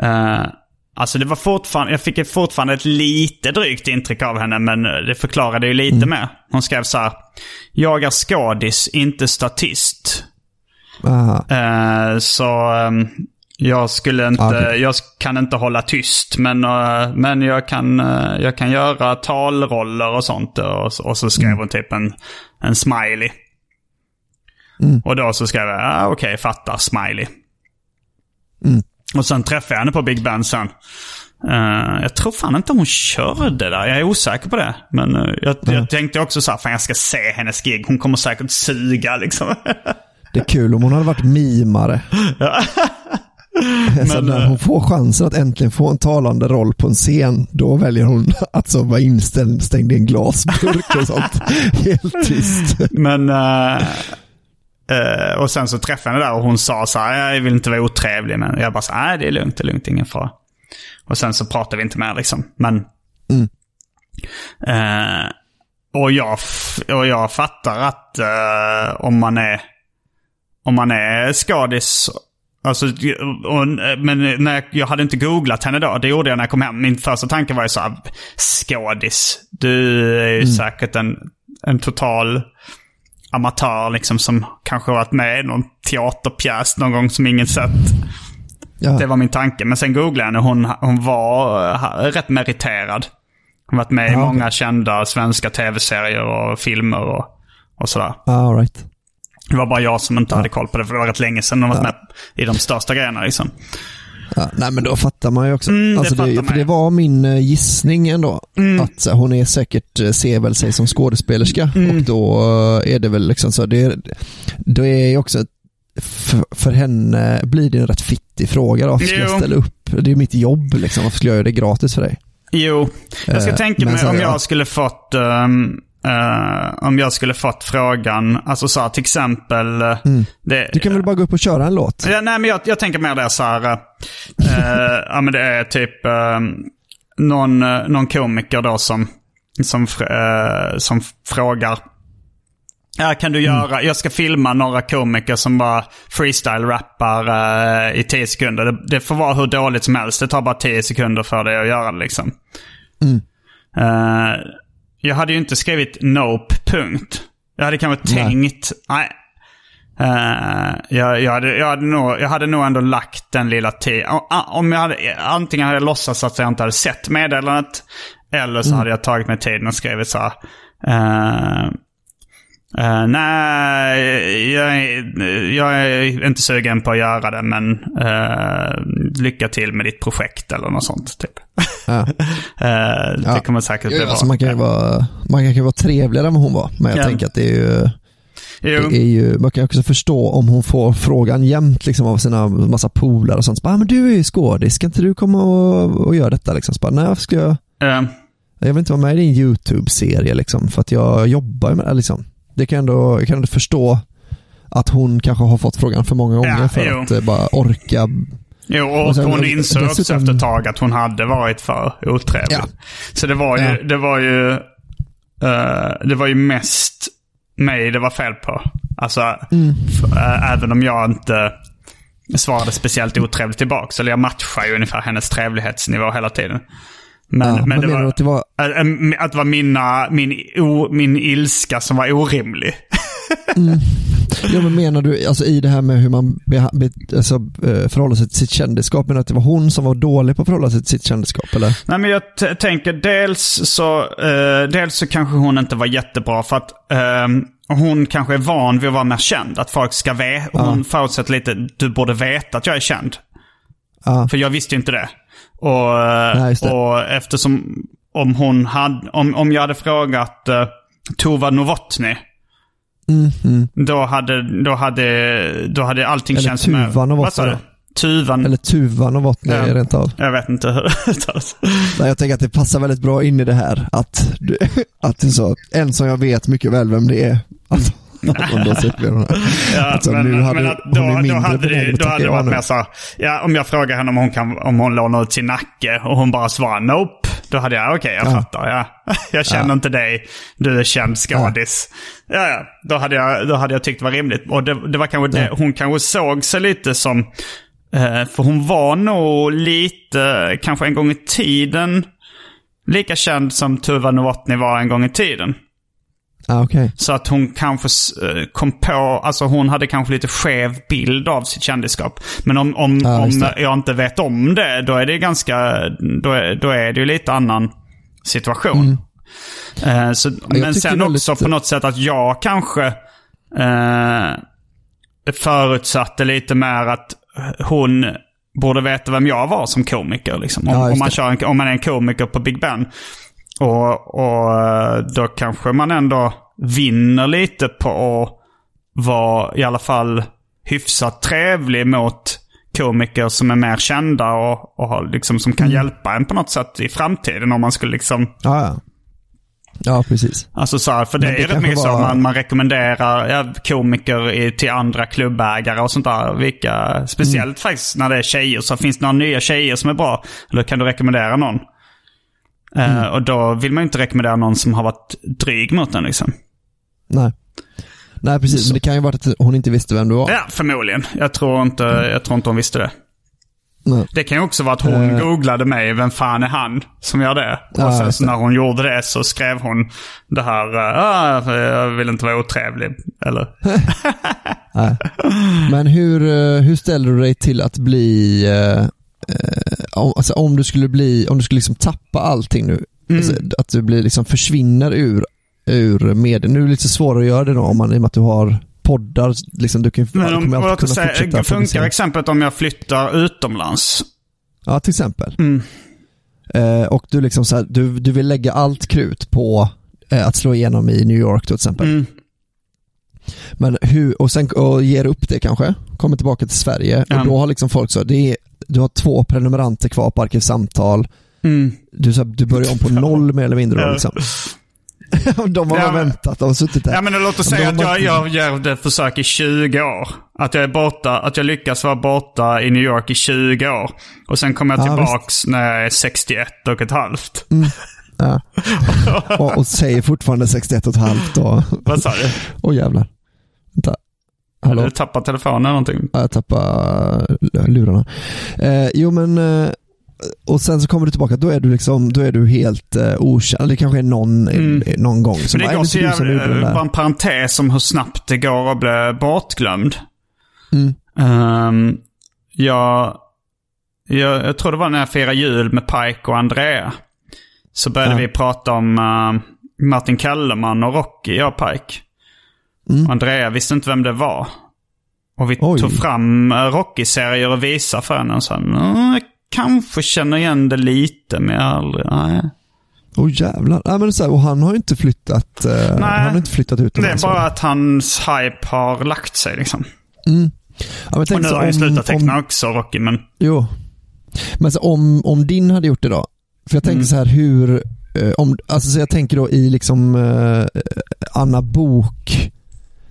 eh, alltså det var fortfarande, jag fick fortfarande ett lite drygt intryck av henne men det förklarade ju lite mer. Hon skrev så här. Jag är skådis, inte statist. Eh, så ehm, jag skulle inte, Okej. jag kan inte hålla tyst. Men, eh, men jag, kan, eh, jag kan göra talroller och sånt. Och, och så skrev hon typ en, en smiley. Och då så skrev jag, ah, okej, fattar, smiley. Och sen träffade jag henne på Big Ben sen. Eh, jag tror fan inte hon körde där. Jag är osäker på det. Men eh, jag, jag tänkte också så här, fan jag ska se hennes gig. Hon kommer säkert suga liksom. Det är kul om hon hade varit mimare. *laughs* Men, när eh, hon får chansen att äntligen få en talande roll på en scen, då väljer hon *laughs* att så vara inställd, stängd i en glasburk och sånt. *laughs* Helt tyst. Men... eh, eh, och sen så träffade jag henne där och hon sa så här, jag vill inte vara otrevlig. Men jag bara så nej det är lugnt, det är lugnt, ingen fara. Och sen så pratade vi inte mer liksom. Men... Eh, och, jag, och jag fattar att eh, om man är om man är skadis Alltså, och, men när jag, jag hade inte googlat henne då. Det gjorde jag när jag kom hem. Min första tanke var ju så här, skådis. Du är ju säkert en, en total amatör liksom som kanske varit med i någon teaterpjäs någon gång som ingen sett. Ja. Det var min tanke. Men sen googlade jag henne. Hon, hon var eh, rätt meriterad. Hon har varit med i Ja, många kända svenska tv-serier och filmer och, och sådär. All right. Det var bara jag som inte hade koll på det, för det var rätt länge sedan hon var med i de största grejerna. Liksom. Ja, nej men då fattar man ju också. Mm, det alltså det, fattar för det var min eh, gissning ändå. Mm. Att så, hon är säkert, eh, ser väl sig som skådespelerska Mm. och då eh, är det väl liksom så. Det, då är ju också, för, för henne blir det en rätt fittig fråga då. Varför ska Jo. jag ställa upp? Det är mitt jobb liksom. Varför skulle jag göra det gratis för dig? Jo, jag ska Eh, tänka mig om ja. jag skulle fått ehm, eh, om jag skulle fått frågan, alltså så här, till exempel. eh, Det, Mm. Du kan väl bara gå upp och köra en låt? Ja, nej, men jag, jag tänker mer det så här. eh, ja, men det är typ eh, någon, någon komiker då som, som, som frågar. Ja, kan du Mm. göra, jag ska filma några komiker som bara freestyle-rappar i 10 sekunder. Det, det får vara hur dåligt som helst. Det tar bara 10 sekunder för dig att göra det liksom. Mm. Jag hade ju inte skrivit nope, punkt. Jag hade kanske Nej. tänkt, nej. Eh, jag, jag, hade, jag, hade nog, jag hade nog ändå lagt den lilla tiden. Om jag hade, antingen hade jag låtsats att jag inte hade sett meddelandet. Eller så Mm. hade jag tagit mig tiden och skrivit så här. eh, eh, nej, jag, är- jag är inte sugen på att göra det men eh, lycka till med ditt projekt eller något sånt. Typ. Ja. *laughs* Det Ja. kommer säkert bli Jo, bra. alltså man kan ju vara, man kan ju vara trevligare än vad hon var. Men jag Ja. tänker att det är ju, det ju, man kan också förstå om hon får frågan jämt liksom, av sina massa polare och sånt. Så bara, ah, men du är ju skådis, ska inte du komma och, och göra detta? Liksom? Så bara, Nej, varför ska jag, jag vill inte vara med i din YouTube-serie liksom, för att jag jobbar med det. Liksom. Det kan jag ändå, jag kan ändå förstå att hon kanske har fått frågan för många gånger Ja, för jo. att eh, bara orka. Jo, och Och sen- hon insåg också dessutom- efter ett tag att hon hade varit för otrevlig. Ja. Så det var ju, Ja. det var ju, eh, det var ju mest mig det var fel på. Alltså, Mm. eh, även om jag inte svarade speciellt otrevligt tillbaka. Eller jag matchar ju ungefär hennes trevlighetsnivå hela tiden. Men, Ja, men det var, det var, eh, eh, att det var mina, min, o, min ilska som var orimlig. *laughs* ja, men menar du alltså, i det här med hur man be, alltså, eh, förhåller sig till sitt kändisskap, menar du att det var hon som var dålig på att förhålla sig till sitt kändisskap eller? Nej men jag tänker dels så, eh, dels så kanske hon inte var jättebra för att ehm, hon kanske är van vid att vara mer känd. Att folk ska veta. Hon förutsätter lite, du borde veta att jag är känd. Ja. För jag visste ju inte det. Och, eh, det. och eftersom om hon hade, om, om jag hade frågat uh, Tova Novotny. Mm, mm. Då hade, då hade, då hade allting Eller känts som... Tuva Novotny? Tuvan? Eller Tuvan och Vottny Ja. rent av. Jag vet inte hur det uttalas. Nej, jag tänker att det passar väldigt bra in i det här att, du, *laughs* att du sa, en som jag vet mycket väl vem det är. Att, det. Ja, Alltså, men, nu hade men att då, då hade det, då hade det varit mer så ja, om jag frågar henne om hon, kan, om hon lånar ut sin nacke och hon bara svarar nope. Då hade jag, okej jag Ja. fattar. Ja. *laughs* Jag känner Ja. inte dig, du är känd skådis. Ja. Ja, Då, hade jag, då hade jag tyckt det var rimligt. Och det, det var kanske det, Ja. hon kanske såg sig lite som, eh, för hon var nog lite, kanske en gång i tiden, lika känd som Tuva Novotny var en gång i tiden. Ah, okej. Så att hon kanske eh, kom på, alltså hon hade kanske lite skev bild av sitt kändisskap. Men om, om, Ja, just om jag inte vet om det, då är det ganska, då är, då är det ju lite annan situation. Eh, så, men Mm. tycker sen också på något sätt att jag kanske eh, förutsatte lite mer att hon borde veta vem jag var som komiker. Liksom. Om, Ja, om, man, kör en, om man är en komiker på Big Ben. Och, och eh, då kanske man ändå vinner lite på att vara i alla fall hyfsat trevlig mot komiker som är mer kända och, och har liksom, som Mm. kan hjälpa en på något sätt i framtiden. Om man skulle liksom Ja, ja. Ja, precis. Alltså så här, för det är det ju rätt mycket så. var- Man, man rekommenderar ja, komiker i, till andra klubbägare och sånt där. Vilka, speciellt Mm. faktiskt när det är tjejer. Så finns det några nya tjejer som är bra. Eller kan du rekommendera någon? Eh, och då vill man ju inte rekommendera någon som har varit dryg mot den liksom. Nej. Nej, precis. Men det kan ju vara att hon inte visste vem du var. Ja, förmodligen. Jag tror inte, jag tror inte hon visste det. Nej. Det kan ju också vara att hon Eh. googlade mig, vem fan är han som gör det? Ja, och sen så när hon gjorde det så skrev hon det här, eh, ah, jag vill inte vara otrevlig. Eller? *laughs* *laughs* Men hur, hur ställer du dig till att bli, eh, om, alltså om du skulle bli, om du skulle liksom tappa allting nu, Mm. alltså, att du blir liksom försvinner ur, ur medien. Nu är det lite svårare att göra det då om man, i och med att du har poddar, liksom, du kan, Men om, kommer alltid kunna fortsätta säga, funkar exemplet om jag flyttar utomlands? Ja, till exempel. Mm. Eh, och du, liksom så här, du, du vill lägga allt krut på eh, att slå igenom i New York då, till exempel. Mm. Men hur, och sen och ger upp det kanske, kommer tillbaka till Sverige Ja. och då har liksom folk så, det är, du har två prenumeranter kvar på Arkivsamtal, Mm. du, så du börjar om på noll mer eller mindre då, Ja. liksom. *laughs* de har Ja, men- väntat, de har suttit där. Ja men låt oss säga att jag, jag gör det försök i 20 år. Att jag är borta, att jag lyckas vara borta i New York i 20 år. Och sen kommer jag Ja, tillbaks när jag är 61 och ett halvt. Ja. *laughs* och, och säger fortfarande 61 och ett halvt och, Vad sa du? Åh jävlar. Vänta. Hallå? Du tappar telefonen eller någonting? Ja, Jag tappade lurarna. Eh, jo men, eh, och sen så kommer du tillbaka, då är du liksom, då är du helt eh, okänd. Det kanske är någon, Mm. eh, någon gång som Men det "Är går så jävla, där?" bara en parentes om hur snabbt det går att bli bortglömd. Mm. Ehm, jag, jag, jag tror det var när jag firade jul med Pike och Andrea. Så började Ja. vi prata om eh, Martin Kellerman och Rocky, jag och Pike. Mm. Andrea visste inte vem det var. Och vi Oj. tog fram uh, Rocky-serier och visade för henne. Och sa, "Mm, jag kanske känner igen det lite, men jag aldrig... Nej. Åh jävlar. Nej, men så här, och han har ju inte flyttat, eh, han har inte flyttat Det utomlands. är bara att hans hype har lagt sig liksom. Mm. Ja, men Och nu har om- slutat teckna om- också Rocky, men... Jo. Men så om, om din hade gjort det då? För jag tänker Mm. så här hur, eh, om, alltså så jag tänker då i liksom eh, Anna Bok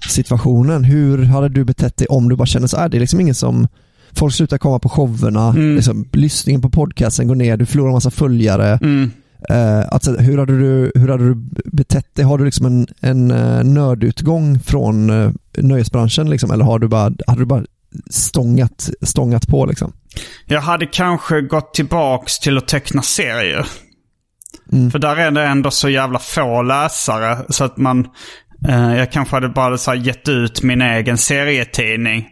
situationen. Hur hade du betett dig om du bara kände så här, det är liksom ingen som, folk slutar komma på showerna, Mm. liksom, lyssningen på podcasten går ner, du förlorar en massa följare. Mm. Eh, alltså, hur, hade du, hur hade du betett dig? Har du liksom en, en uh, nördutgång från uh, nöjesbranschen liksom, eller har du bara, hade du bara stångat, stångat på liksom? Jag hade kanske gått tillbaks till att teckna serier. Mm. För där är det ändå så jävla få läsare. Så att man... Eh, jag kanske hade bara så här gett ut min egen serietidning.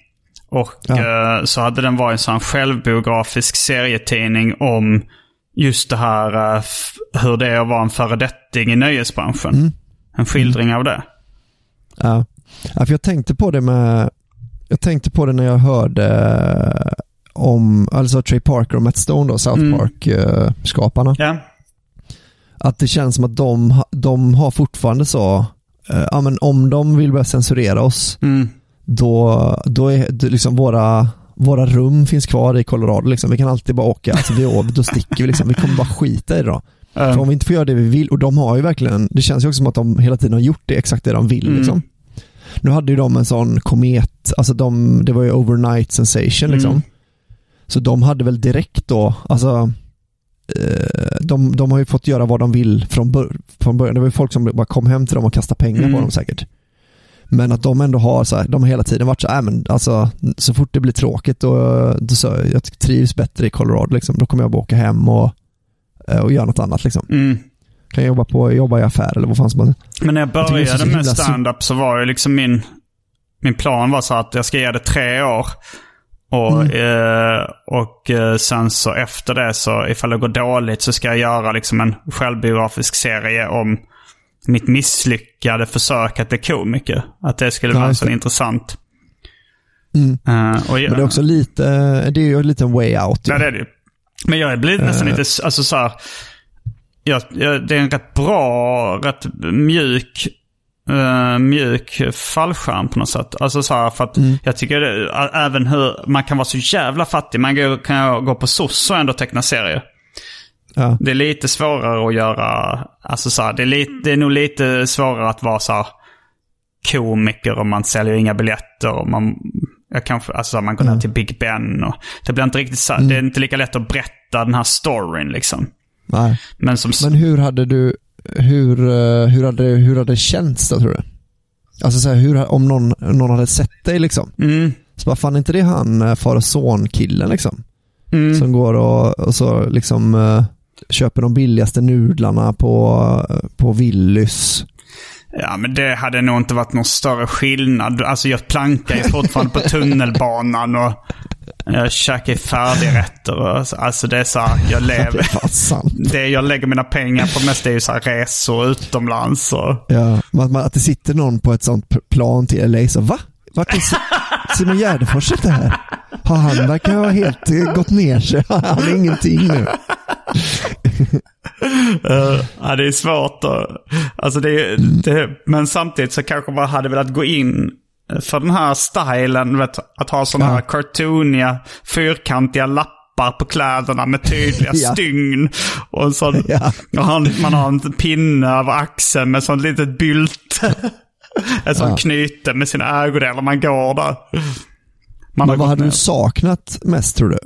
Och Ja. eh, så hade den varit en sån självbiografisk serietidning om just det här eh, hur det är att vara en föredetting i nöjesbranschen. Mm. En skildring av det. Ja. ja, för jag tänkte på det med, jag tänkte på det när jag hörde om, alltså Trey Parker och Matt Stone då, South Mm. Park-skaparna. Ja. Att det känns som att de, de har fortfarande så, ja men om de vill börja censurera oss, Mm. då, då är det liksom våra, våra rum finns kvar i Colorado liksom. Vi kan alltid bara åka, alltså vi, å- då sticker vi liksom. Vi kommer bara skita i det då. Eh, För om vi inte får göra det vi vill, och de har ju verkligen, det känns ju också som att de hela tiden har gjort det exakt det de vill Mm. liksom. Nu hade ju de en sån komet, alltså de, det var ju overnight sensation liksom. Mm. Så de hade väl direkt då, alltså eh, de, de har ju fått göra vad de vill från, bör, från början. Det var ju folk som bara kom hem till dem och kastade pengar Mm. på dem säkert. Men att de ändå har så här, de har hela tiden varit så här, äh, men alltså så fort det blir tråkigt och då så, jag trivs bättre i Colorado liksom, då kommer jag bara åka hem och, eh, och göra något annat liksom. Mm. Kan jag jobba på, jobba i affär eller vad fan som helst. Men när jag Jag började med himla sy- stand-up så var ju liksom min, min plan var så att jag ska ge det tre år. Och, Mm. eh, och eh, sen så efter det så ifall det går dåligt så ska jag göra liksom en självbiografisk serie om mitt misslyckade försök att bli komiker. Att det skulle Ja, vara en sån det. intressant. Mm. eh, och, Men det är också lite, det är ju en liten way out. Ja, det är det. Men jag blir nästan Eh. lite, alltså så här, jag, jag, Det är en rätt bra, rätt mjuk, eh, mjuk fallskärm på något sätt. Alltså så här, för att Mm. jag tycker det, även hur, man kan vara så jävla fattig. Man går- kan gå på SOS och ändå teckna serier. Ja. Det är lite svårare att göra, alltså så här, det, är lite, det är nog lite svårare att vara så här komiker och man säljer inga biljetter och man, jag kanske, alltså man går ner till Big Ben och det blir inte riktigt så, Mm. det är inte lika lätt att berätta den här storyn liksom. Nej. Men som... Men hur hade du, hur, eh, hur hade, hur hade det känts då tror du? Alltså så här, hur, om någon, någon hade sett dig liksom. Mm. Så bara, fan är inte det han eh, far och son-killen liksom? Mm. Som går och, och så liksom eh, köper de billigaste nudlarna på, på Willys. Ja, men det hade nog inte varit någon större skillnad. Alltså jag plankar ju fortfarande på *laughs* tunnelbanan och jag käkar färdigrätter. Och, så- alltså det är så här, jag *laughs* Det lever. är fan sant. Det jag lägger mina pengar på mest är ju så här resor utomlands. Och, Ja, att, man, att det sitter någon på ett sånt plan till LA så va? Vart är Si- *laughs* Simon Gärdenfors inte här? Har han verkar ha helt eh, gått ner sig. *laughs* Han har ingenting nu. Eh, ja, det är svårt. att- Alltså det, det, men samtidigt så kanske man hade velat gå in för den här stilen. Vet, att ha sådana Ja. här cartooniga, fyrkantiga lappar på kläderna med tydliga *laughs* Ja. stygn. Och sån, *laughs* Ja. och han, man har en pinne över axeln med sånt litet bylte. *laughs* en sån Ja. knyte med sina ägodelar. Man går där. Man Men vad hade ner. du saknat mest tror du?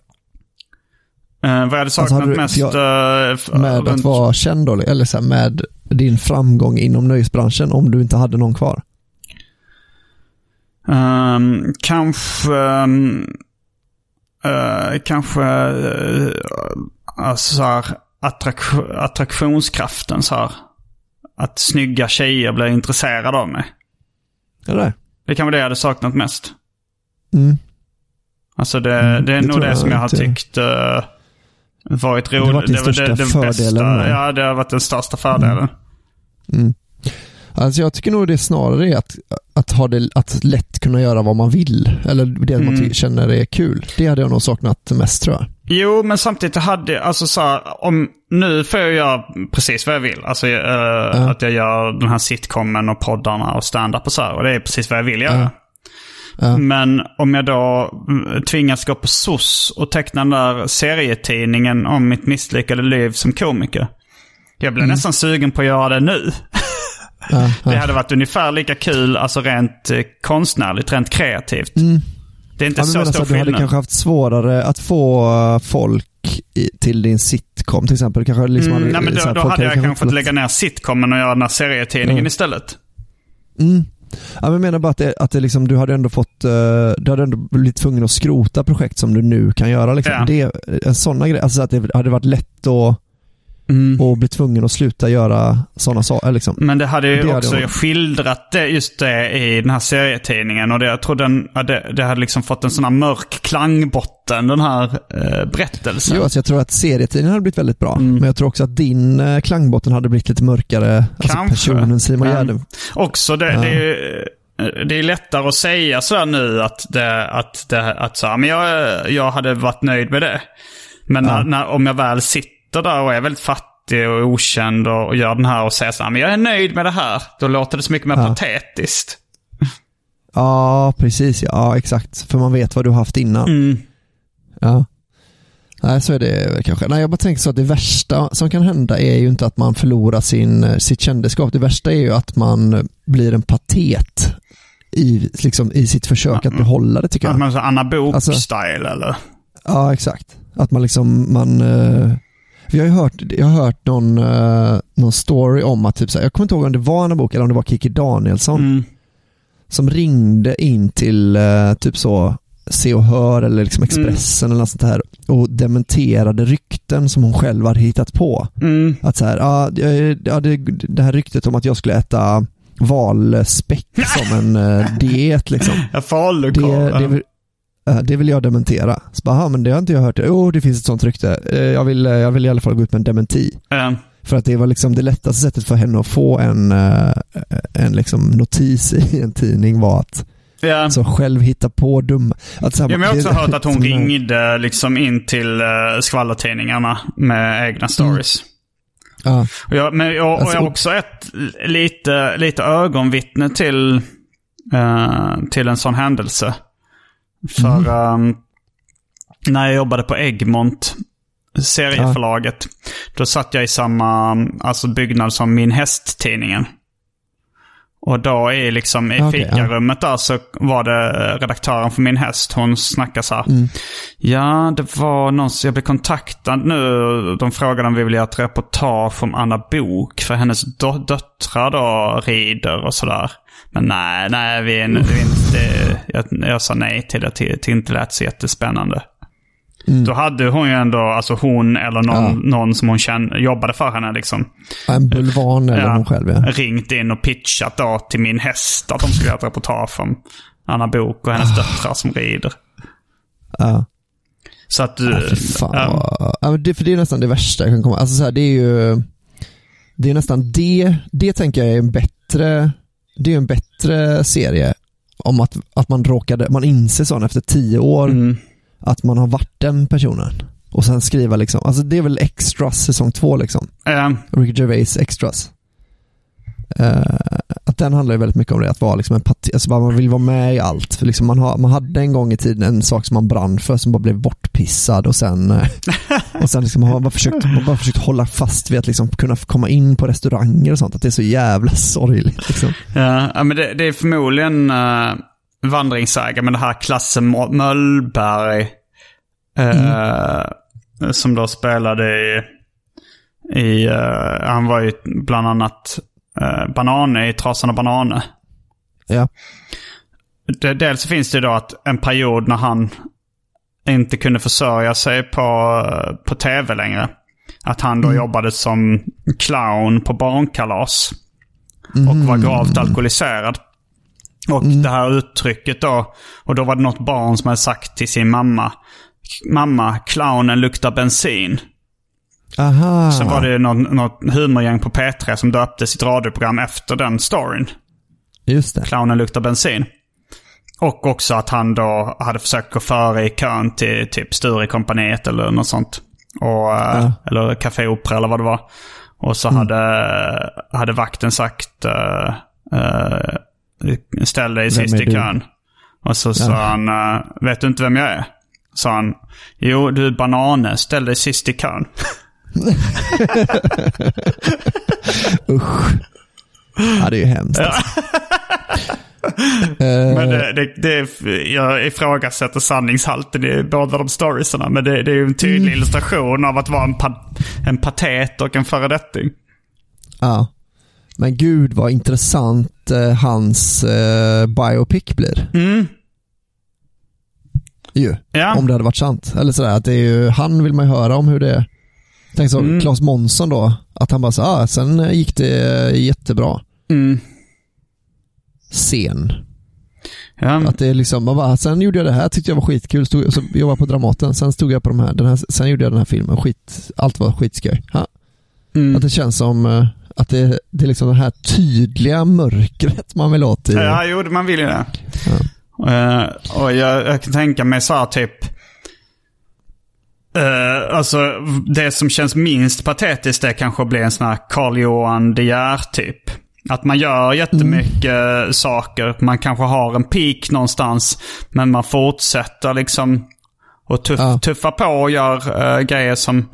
Eh, vad jag hade saknat hade du- mest? jag- f- Med att runt- vara känd då, eller så här, med din framgång inom nöjesbranschen om du inte hade någon kvar? Ehm, kanske... ehm, eh, kanske... Uh, alltså så här, attrak- attraktionskraften så här. Att snygga tjejer blir intresserade av mig. Eller? Det kan vara det jag hade saknat mest. Mm. Alltså det, Mm, det är det nog det jag som jag har inte. tyckt uh, varit roligt. har varit var största fördelen med det. Ja, det har varit den största fördelen. Mm. Alltså jag tycker nog det snarare är att, att ha det, att lätt kunna göra vad man vill. Eller det man Mm. ty- känner är kul. Det hade jag nog saknat mest tror jag. Jo, men samtidigt hade alltså så här, om nu får jag göra precis vad jag vill. Alltså eh, att jag gör den här sitcomen och poddarna och stand-up och så här. Och det är precis vad jag vill göra. Ja. Men om jag då mm, tvingas gå på SOS och teckna den där serietidningen om mitt misslyckade liv som komiker. Jag blir nästan sugen på att göra det nu. *laughs* Det hade varit ungefär lika kul, alltså rent eh, konstnärligt, rent kreativt. Det är inte Ja, så stor att du hade skillnad. kanske haft svårare att få eh, folk i, till din sitcom till exempel. Kanske liksom Mm, hade, nej, men så då, här, då hade jag kanske fått velat- lägga ner sitcomen och göra den här serietidningen Mm. istället. Mm. Ja, men jag menar bara att, det, att det liksom, du hade ändå fått, eh, du hade ändå blivit tvungen att skrota projekt som du nu kan göra. Liksom. Ja. Det, en sådana grejer, alltså att det hade varit lätt att, att bli tvungen att sluta göra sådana saker. Liksom. Men det hade ju Det hade också jag- skildrat det, just det i den här serietidningen. Och det, jag tror den, ja, det, det hade liksom fått en sån här mörk klangbotten, den här eh, berättelsen. Jo, alltså jag tror att serietidningen hade blivit väldigt bra, Mm. men jag tror också att din eh, klangbotten hade blivit lite mörkare. Alltså Kanske. personen Simon Gärdenfors. Också det, Ja. det, är, ju- det är lättare att säga sådär nu att, det, att, det, att så men jag, jag hade varit nöjd med det. Men när, när, om jag väl sitter där och är väldigt fattig och okänd och, och gör den här och säger så här, men jag är nöjd med det här. Då låter det så mycket mer Ja. patetiskt. Ja, precis. Ja. ja, exakt. För man vet vad du har haft innan. Mm. Ja. Nej, så är det kanske. Nej, jag bara tänker så att det värsta som kan hända är ju inte att man förlorar sin, sitt kändisskap. Det värsta är ju att man blir en patet i, liksom, i sitt försök att behålla det tycker Att jag. man så Anna Alltså- Book-style eller? Ja, exakt. Att man liksom, man... eh, jag har hört, jag har hört någon, eh, någon story om att typ så här, jag kommer inte ihåg om det var Anna Bok eller om det var Kiki Danielsson Mm. som ringde in till eh, typ så Se och Hör eller liksom Expressen eller något sånt här och dementerade rykten som hon själv hade hittat på. Mm. Att så här, ja, eh, ja, det, det här ryktet om att jag skulle äta valspäck *laughs* som en eh, diet liksom. Ja, falukorv. det, det vill jag dementera. Så bara, "Aha, men det har inte jag hört. Jo, det finns ett sånt rykte. Eh, Jag vill, eh, jag vill i alla fall gå ut med en dementi. Ja. För att det var liksom det lättaste sättet för henne att få en, eh, en liksom notis i en tidning var att Ja. så själv hitta på dumma... Att här, Ja, jag har också det- hört att hon *laughs* ringde liksom in till uh, skvallertidningarna med egna stories. Ja, Och jag, men jag, och Alltså, jag har och- också ett lite, lite ögonvittne till, eh, till en sån händelse. För Mm. ehm, när jag jobbade på Egmont, serieförlaget, då satt jag i samma alltså byggnad som Min Häst-tidningen. Och då i, liksom, i ja. fikarummet där så var det eh, redaktören för min häst. Hon snackade så här. Mm. Ja, det var någon som jag blev kontaktad nu. De frågade om vi ville göra ett reportage om Anna Bok För hennes dö- döttrar då rider och sådär. Men nej, nej, vi, vi inte, jag, jag sa nej till det. Till inte lät så jättespännande. Då hade hon ju ändå, alltså hon eller någon, Ja. någon som hon kände, jobbade för henne liksom. En bulvan eller hon själv ja. Ringt in och pitchat då till min häst att de skulle göra ett reportage om Anna Bok och hennes döttrar som rider. ja. Så att... Ja, fy fan ja, vad... ja, det, för det är nästan det värsta jag kan komma Alltså så här, det är ju Det är nästan det, det tänker jag är en bättre Det är en bättre serie om att, att man råkade, man inser sån efter tio år Mm. Att man har varit den personen. Och sen skriva liksom, alltså det är väl extras säsong två liksom. eh, Ricky Gervais extras. Eh, att den handlar ju väldigt mycket om det, att vara liksom en parti, alltså man vill vara med i allt. För liksom man, har, man hade en gång i tiden en sak som man brann för som bara blev bortpissad och sen, eh, *laughs* och sen liksom har man bara försökt, man bara försökt hålla fast vid att liksom kunna komma in på restauranger och sånt. Att det är så jävla sorgligt. Liksom. ja, ja, men det, det är förmodligen uh, vandringssägare med det här Klasse Möllberg. eh, Som då spelade i... i eh, han var ju bland annat uh, Banane i Trasan och Banane. Ja. Det, dels finns det då att en period när han inte kunde försörja sig på, på tv längre. Att han då jobbade som clown på barnkalas. Och var gravt alkoholiserad. Och det här uttrycket då. Och då var det något barn som hade sagt till sin mamma. Mamma, clownen luktar bensin. Aha. Sen var det något, något humorgäng på P3 som döpte sitt radioprogram efter den storyn. Just det. Clownen luktar bensin. Och också att han då hade försökt gå före i kön till typ Sturecompagniet eller något sånt. Och, eh, Eller Café Opera eller vad det var. Och så hade, hade vakten sagt uh, ställ dig sist i kön. Och så sa han, eh, vet du inte vem jag är? Sa han, jo du är Banane, ställ dig sist i kön. *laughs* Usch. Ja, det är ju hemskt. Alltså. *laughs* Eh, Men det, det, det, jag ifrågasätter sanningshalten i båda de storiesarna. Men det, det är ju en tydlig Mm. illustration av att vara en, pa, en patet och en föredetting. Ja. Men gud vad intressant eh, hans eh, biopic blir. Mm. Ju. Ja. Om det hade varit sant. Eller sådär, att det är ju, han vill man ju höra om hur det är. Tänk så, Mm. Claes Månsson då, att han bara sa, ah, sen eh, gick det eh, jättebra. Mm. Sen. Ja. Att det är liksom, man bara, sen gjorde jag det här, tyckte jag var skitkul, stod, så jobbade på Dramaten, sen stod jag på de här, den här, sen gjorde jag den här filmen, skit, allt var skitskoj. Mm. Att det känns som eh, att det, det är liksom det här tydliga mörkret man vill åt i. Ja, jo, man vill ju det. Eh, och jag, jag kan tänka mig så här typ... eh, alltså det som känns minst patetiskt är kanske att bli en sån här Carl Johan De Geer typ. Att man gör jättemycket saker. Man kanske har en peak någonstans. Men man fortsätter liksom och tuff, Ja. tuffa på och gör eh, grejer som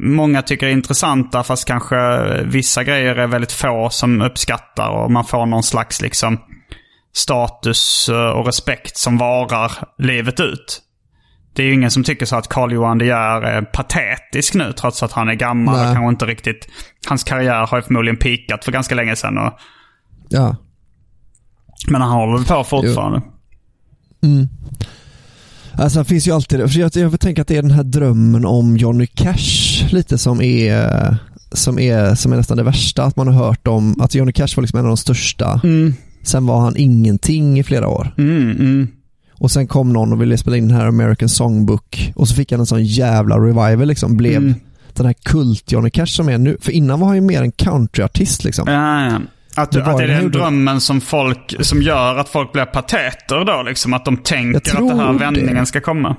många tycker är intressanta. Fast kanske vissa grejer är väldigt få som uppskattar. Och man får någon slags liksom status eh, och respekt som varar livet ut. Det är ju ingen som tycker så att Carl Johan De Geer är patetisk nu trots att han är gammal Nej. och kanske inte riktigt... Hans karriär har ju förmodligen pikat för ganska länge sedan. Och, Ja. men han håller väl på fortfarande. Alltså finns ju alltid, för jag, jag tänker att det är den här drömmen om Johnny Cash lite som är, som är, som är nästan det värsta. Att man har hört om, att Johnny Cash var liksom en av de största. Sen var han ingenting i flera år. Mm, mm. Och sen kom någon och ville spela in den här American Songbook och så fick han en sån jävla revival liksom. Blev Mm. den här kult Johnny Cash som är nu. För innan var han ju mer en countryartist liksom. Ja, ja. Att, Det att det är det den gjorde. drömmen som folk som gör att folk blir pateter då liksom. Att de tänker att den här det. vändningen ska komma.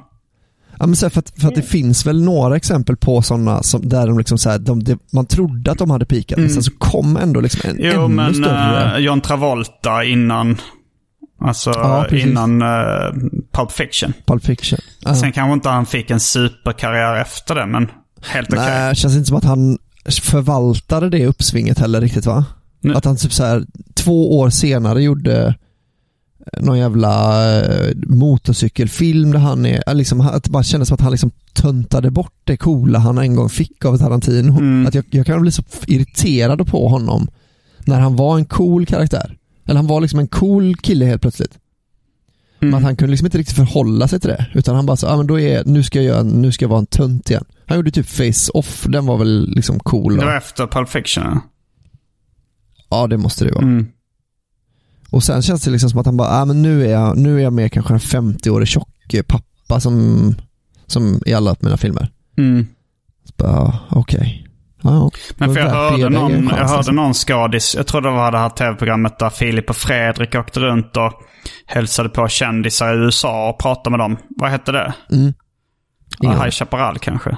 Ja, men så här, för, att, för att det finns väl några exempel på sådana som, där de liksom så här, de, de, man trodde att de hade peakat men sen så kom ändå liksom en Mm. Jo, ännu men större. uh, John Travolta innan... Alltså Ja, innan uh, Pulp Fiction. Pulp Fiction. Ja. Sen kanske inte han fick en superkarriär efter det, men helt okej. Nej, det känns inte som att han förvaltade det uppsvinget heller riktigt va? Nej. Att han typ så här två år senare gjorde någon jävla eh, motorcykelfilm där han är, liksom, att det bara kändes som att han liksom töntade bort det coola han en gång fick av Tarantino. Mm. Att jag, jag kan bli så irriterad på honom när han var en cool karaktär. Eller han var liksom en cool kille helt plötsligt. Men att han kunde liksom inte riktigt förhålla sig till det. Utan han bara så, ah, men då är, nu ska jag göra, nu ska jag vara en tönt igen. Han gjorde typ Face-Off, den var väl liksom cool. Det va? var efter Pulp Fiction. Ja. Det måste det vara. Mm. Och sen känns det liksom som att han bara, ah, men nu är jag, nu är jag med kanske en 50-årig tjock eh, pappa som, som i alla mina filmer. Mm. Okej. Ja, ja. Men för jag hörde någon, jag hörde liksom. någon skadis, jag tror det var det här tv-programmet där Filip och Fredrik åkte runt och hälsade på kändisar i USA och pratade med dem. Vad hette det? Mm. Ingen High. Chaparral kanske.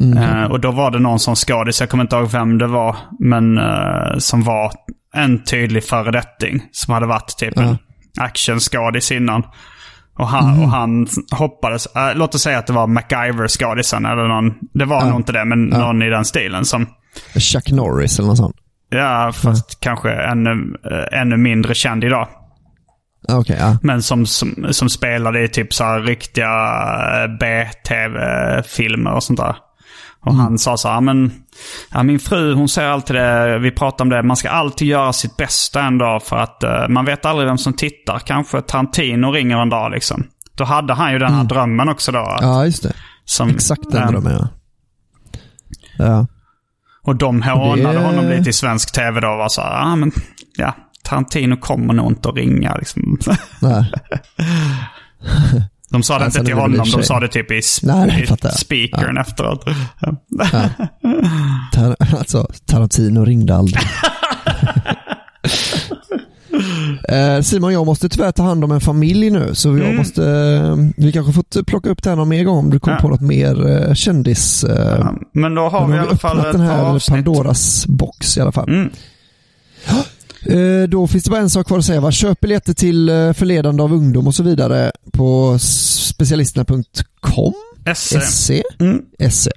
Mm. Eh, och då var det någon som skadis, jag kommer inte ihåg vem det var, men eh, som var en tydlig föredetting. Som hade varit typ en actionskadis innan. Och han, Mm. och han hoppades, eh, låt oss säga att det var MacGyver-skadisen eller någon, det var nog inte det, men någon i den stilen som, Chuck Norris eller något sånt. ja fast kanske ännu, ännu mindre känd idag. Okej, ja. Men som, som, som spelade i typ så riktiga B-tv-filmer och sånt där. Och Mm. han sa så här, men ja, min fru hon säger alltid det, vi pratar om det, man ska alltid göra sitt bästa en dag för att eh, man vet aldrig vem som tittar. Kanske Tarantino ringer en dag liksom. Då hade han ju den här drömmen också då. att- Mm. ja, just det. som, Exakt den eh, drömmen ja. Ja, Och de hånade det- honom lite i svensk tv då och var så här, ja men ja, Tarantino kommer nog inte att ringa liksom. nej. *laughs* *laughs* De sa det Alltså, inte till i och honom, de sa det typ i, sp- Nej, nej, i speakern efteråt. *laughs* Tar, alltså, Tarantino ringde aldrig. *laughs* Eh, Simon, jag måste tyvärr ta hand om en familj nu, så jag måste, eh, vi kanske får plocka upp det här någon mer gång om du kommer Ja. på något mer eh, kändis... eh, Men då har men vi i alla fall ett den här avsnitt. Pandoras box i alla fall. Mm. Eh, Då finns det bara en sak kvar att säga. Va? Köp biljetter till eh, förledande av ungdom och så vidare på specialisterna.com. SE. SE. Mm. SE.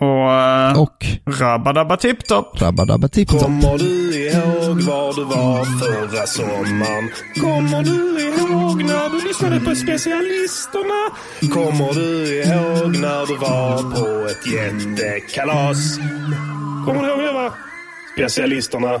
Och, uh, Och Rabba Tipptopp. Rabba Tipptopp. Kommer du ihåg var du var förra sommaren? Kommer du ihåg när du lyssnade på specialisterna? Kommer du ihåg när du var på ett jättekalas? Kommer du ihåg det va? Specialisterna.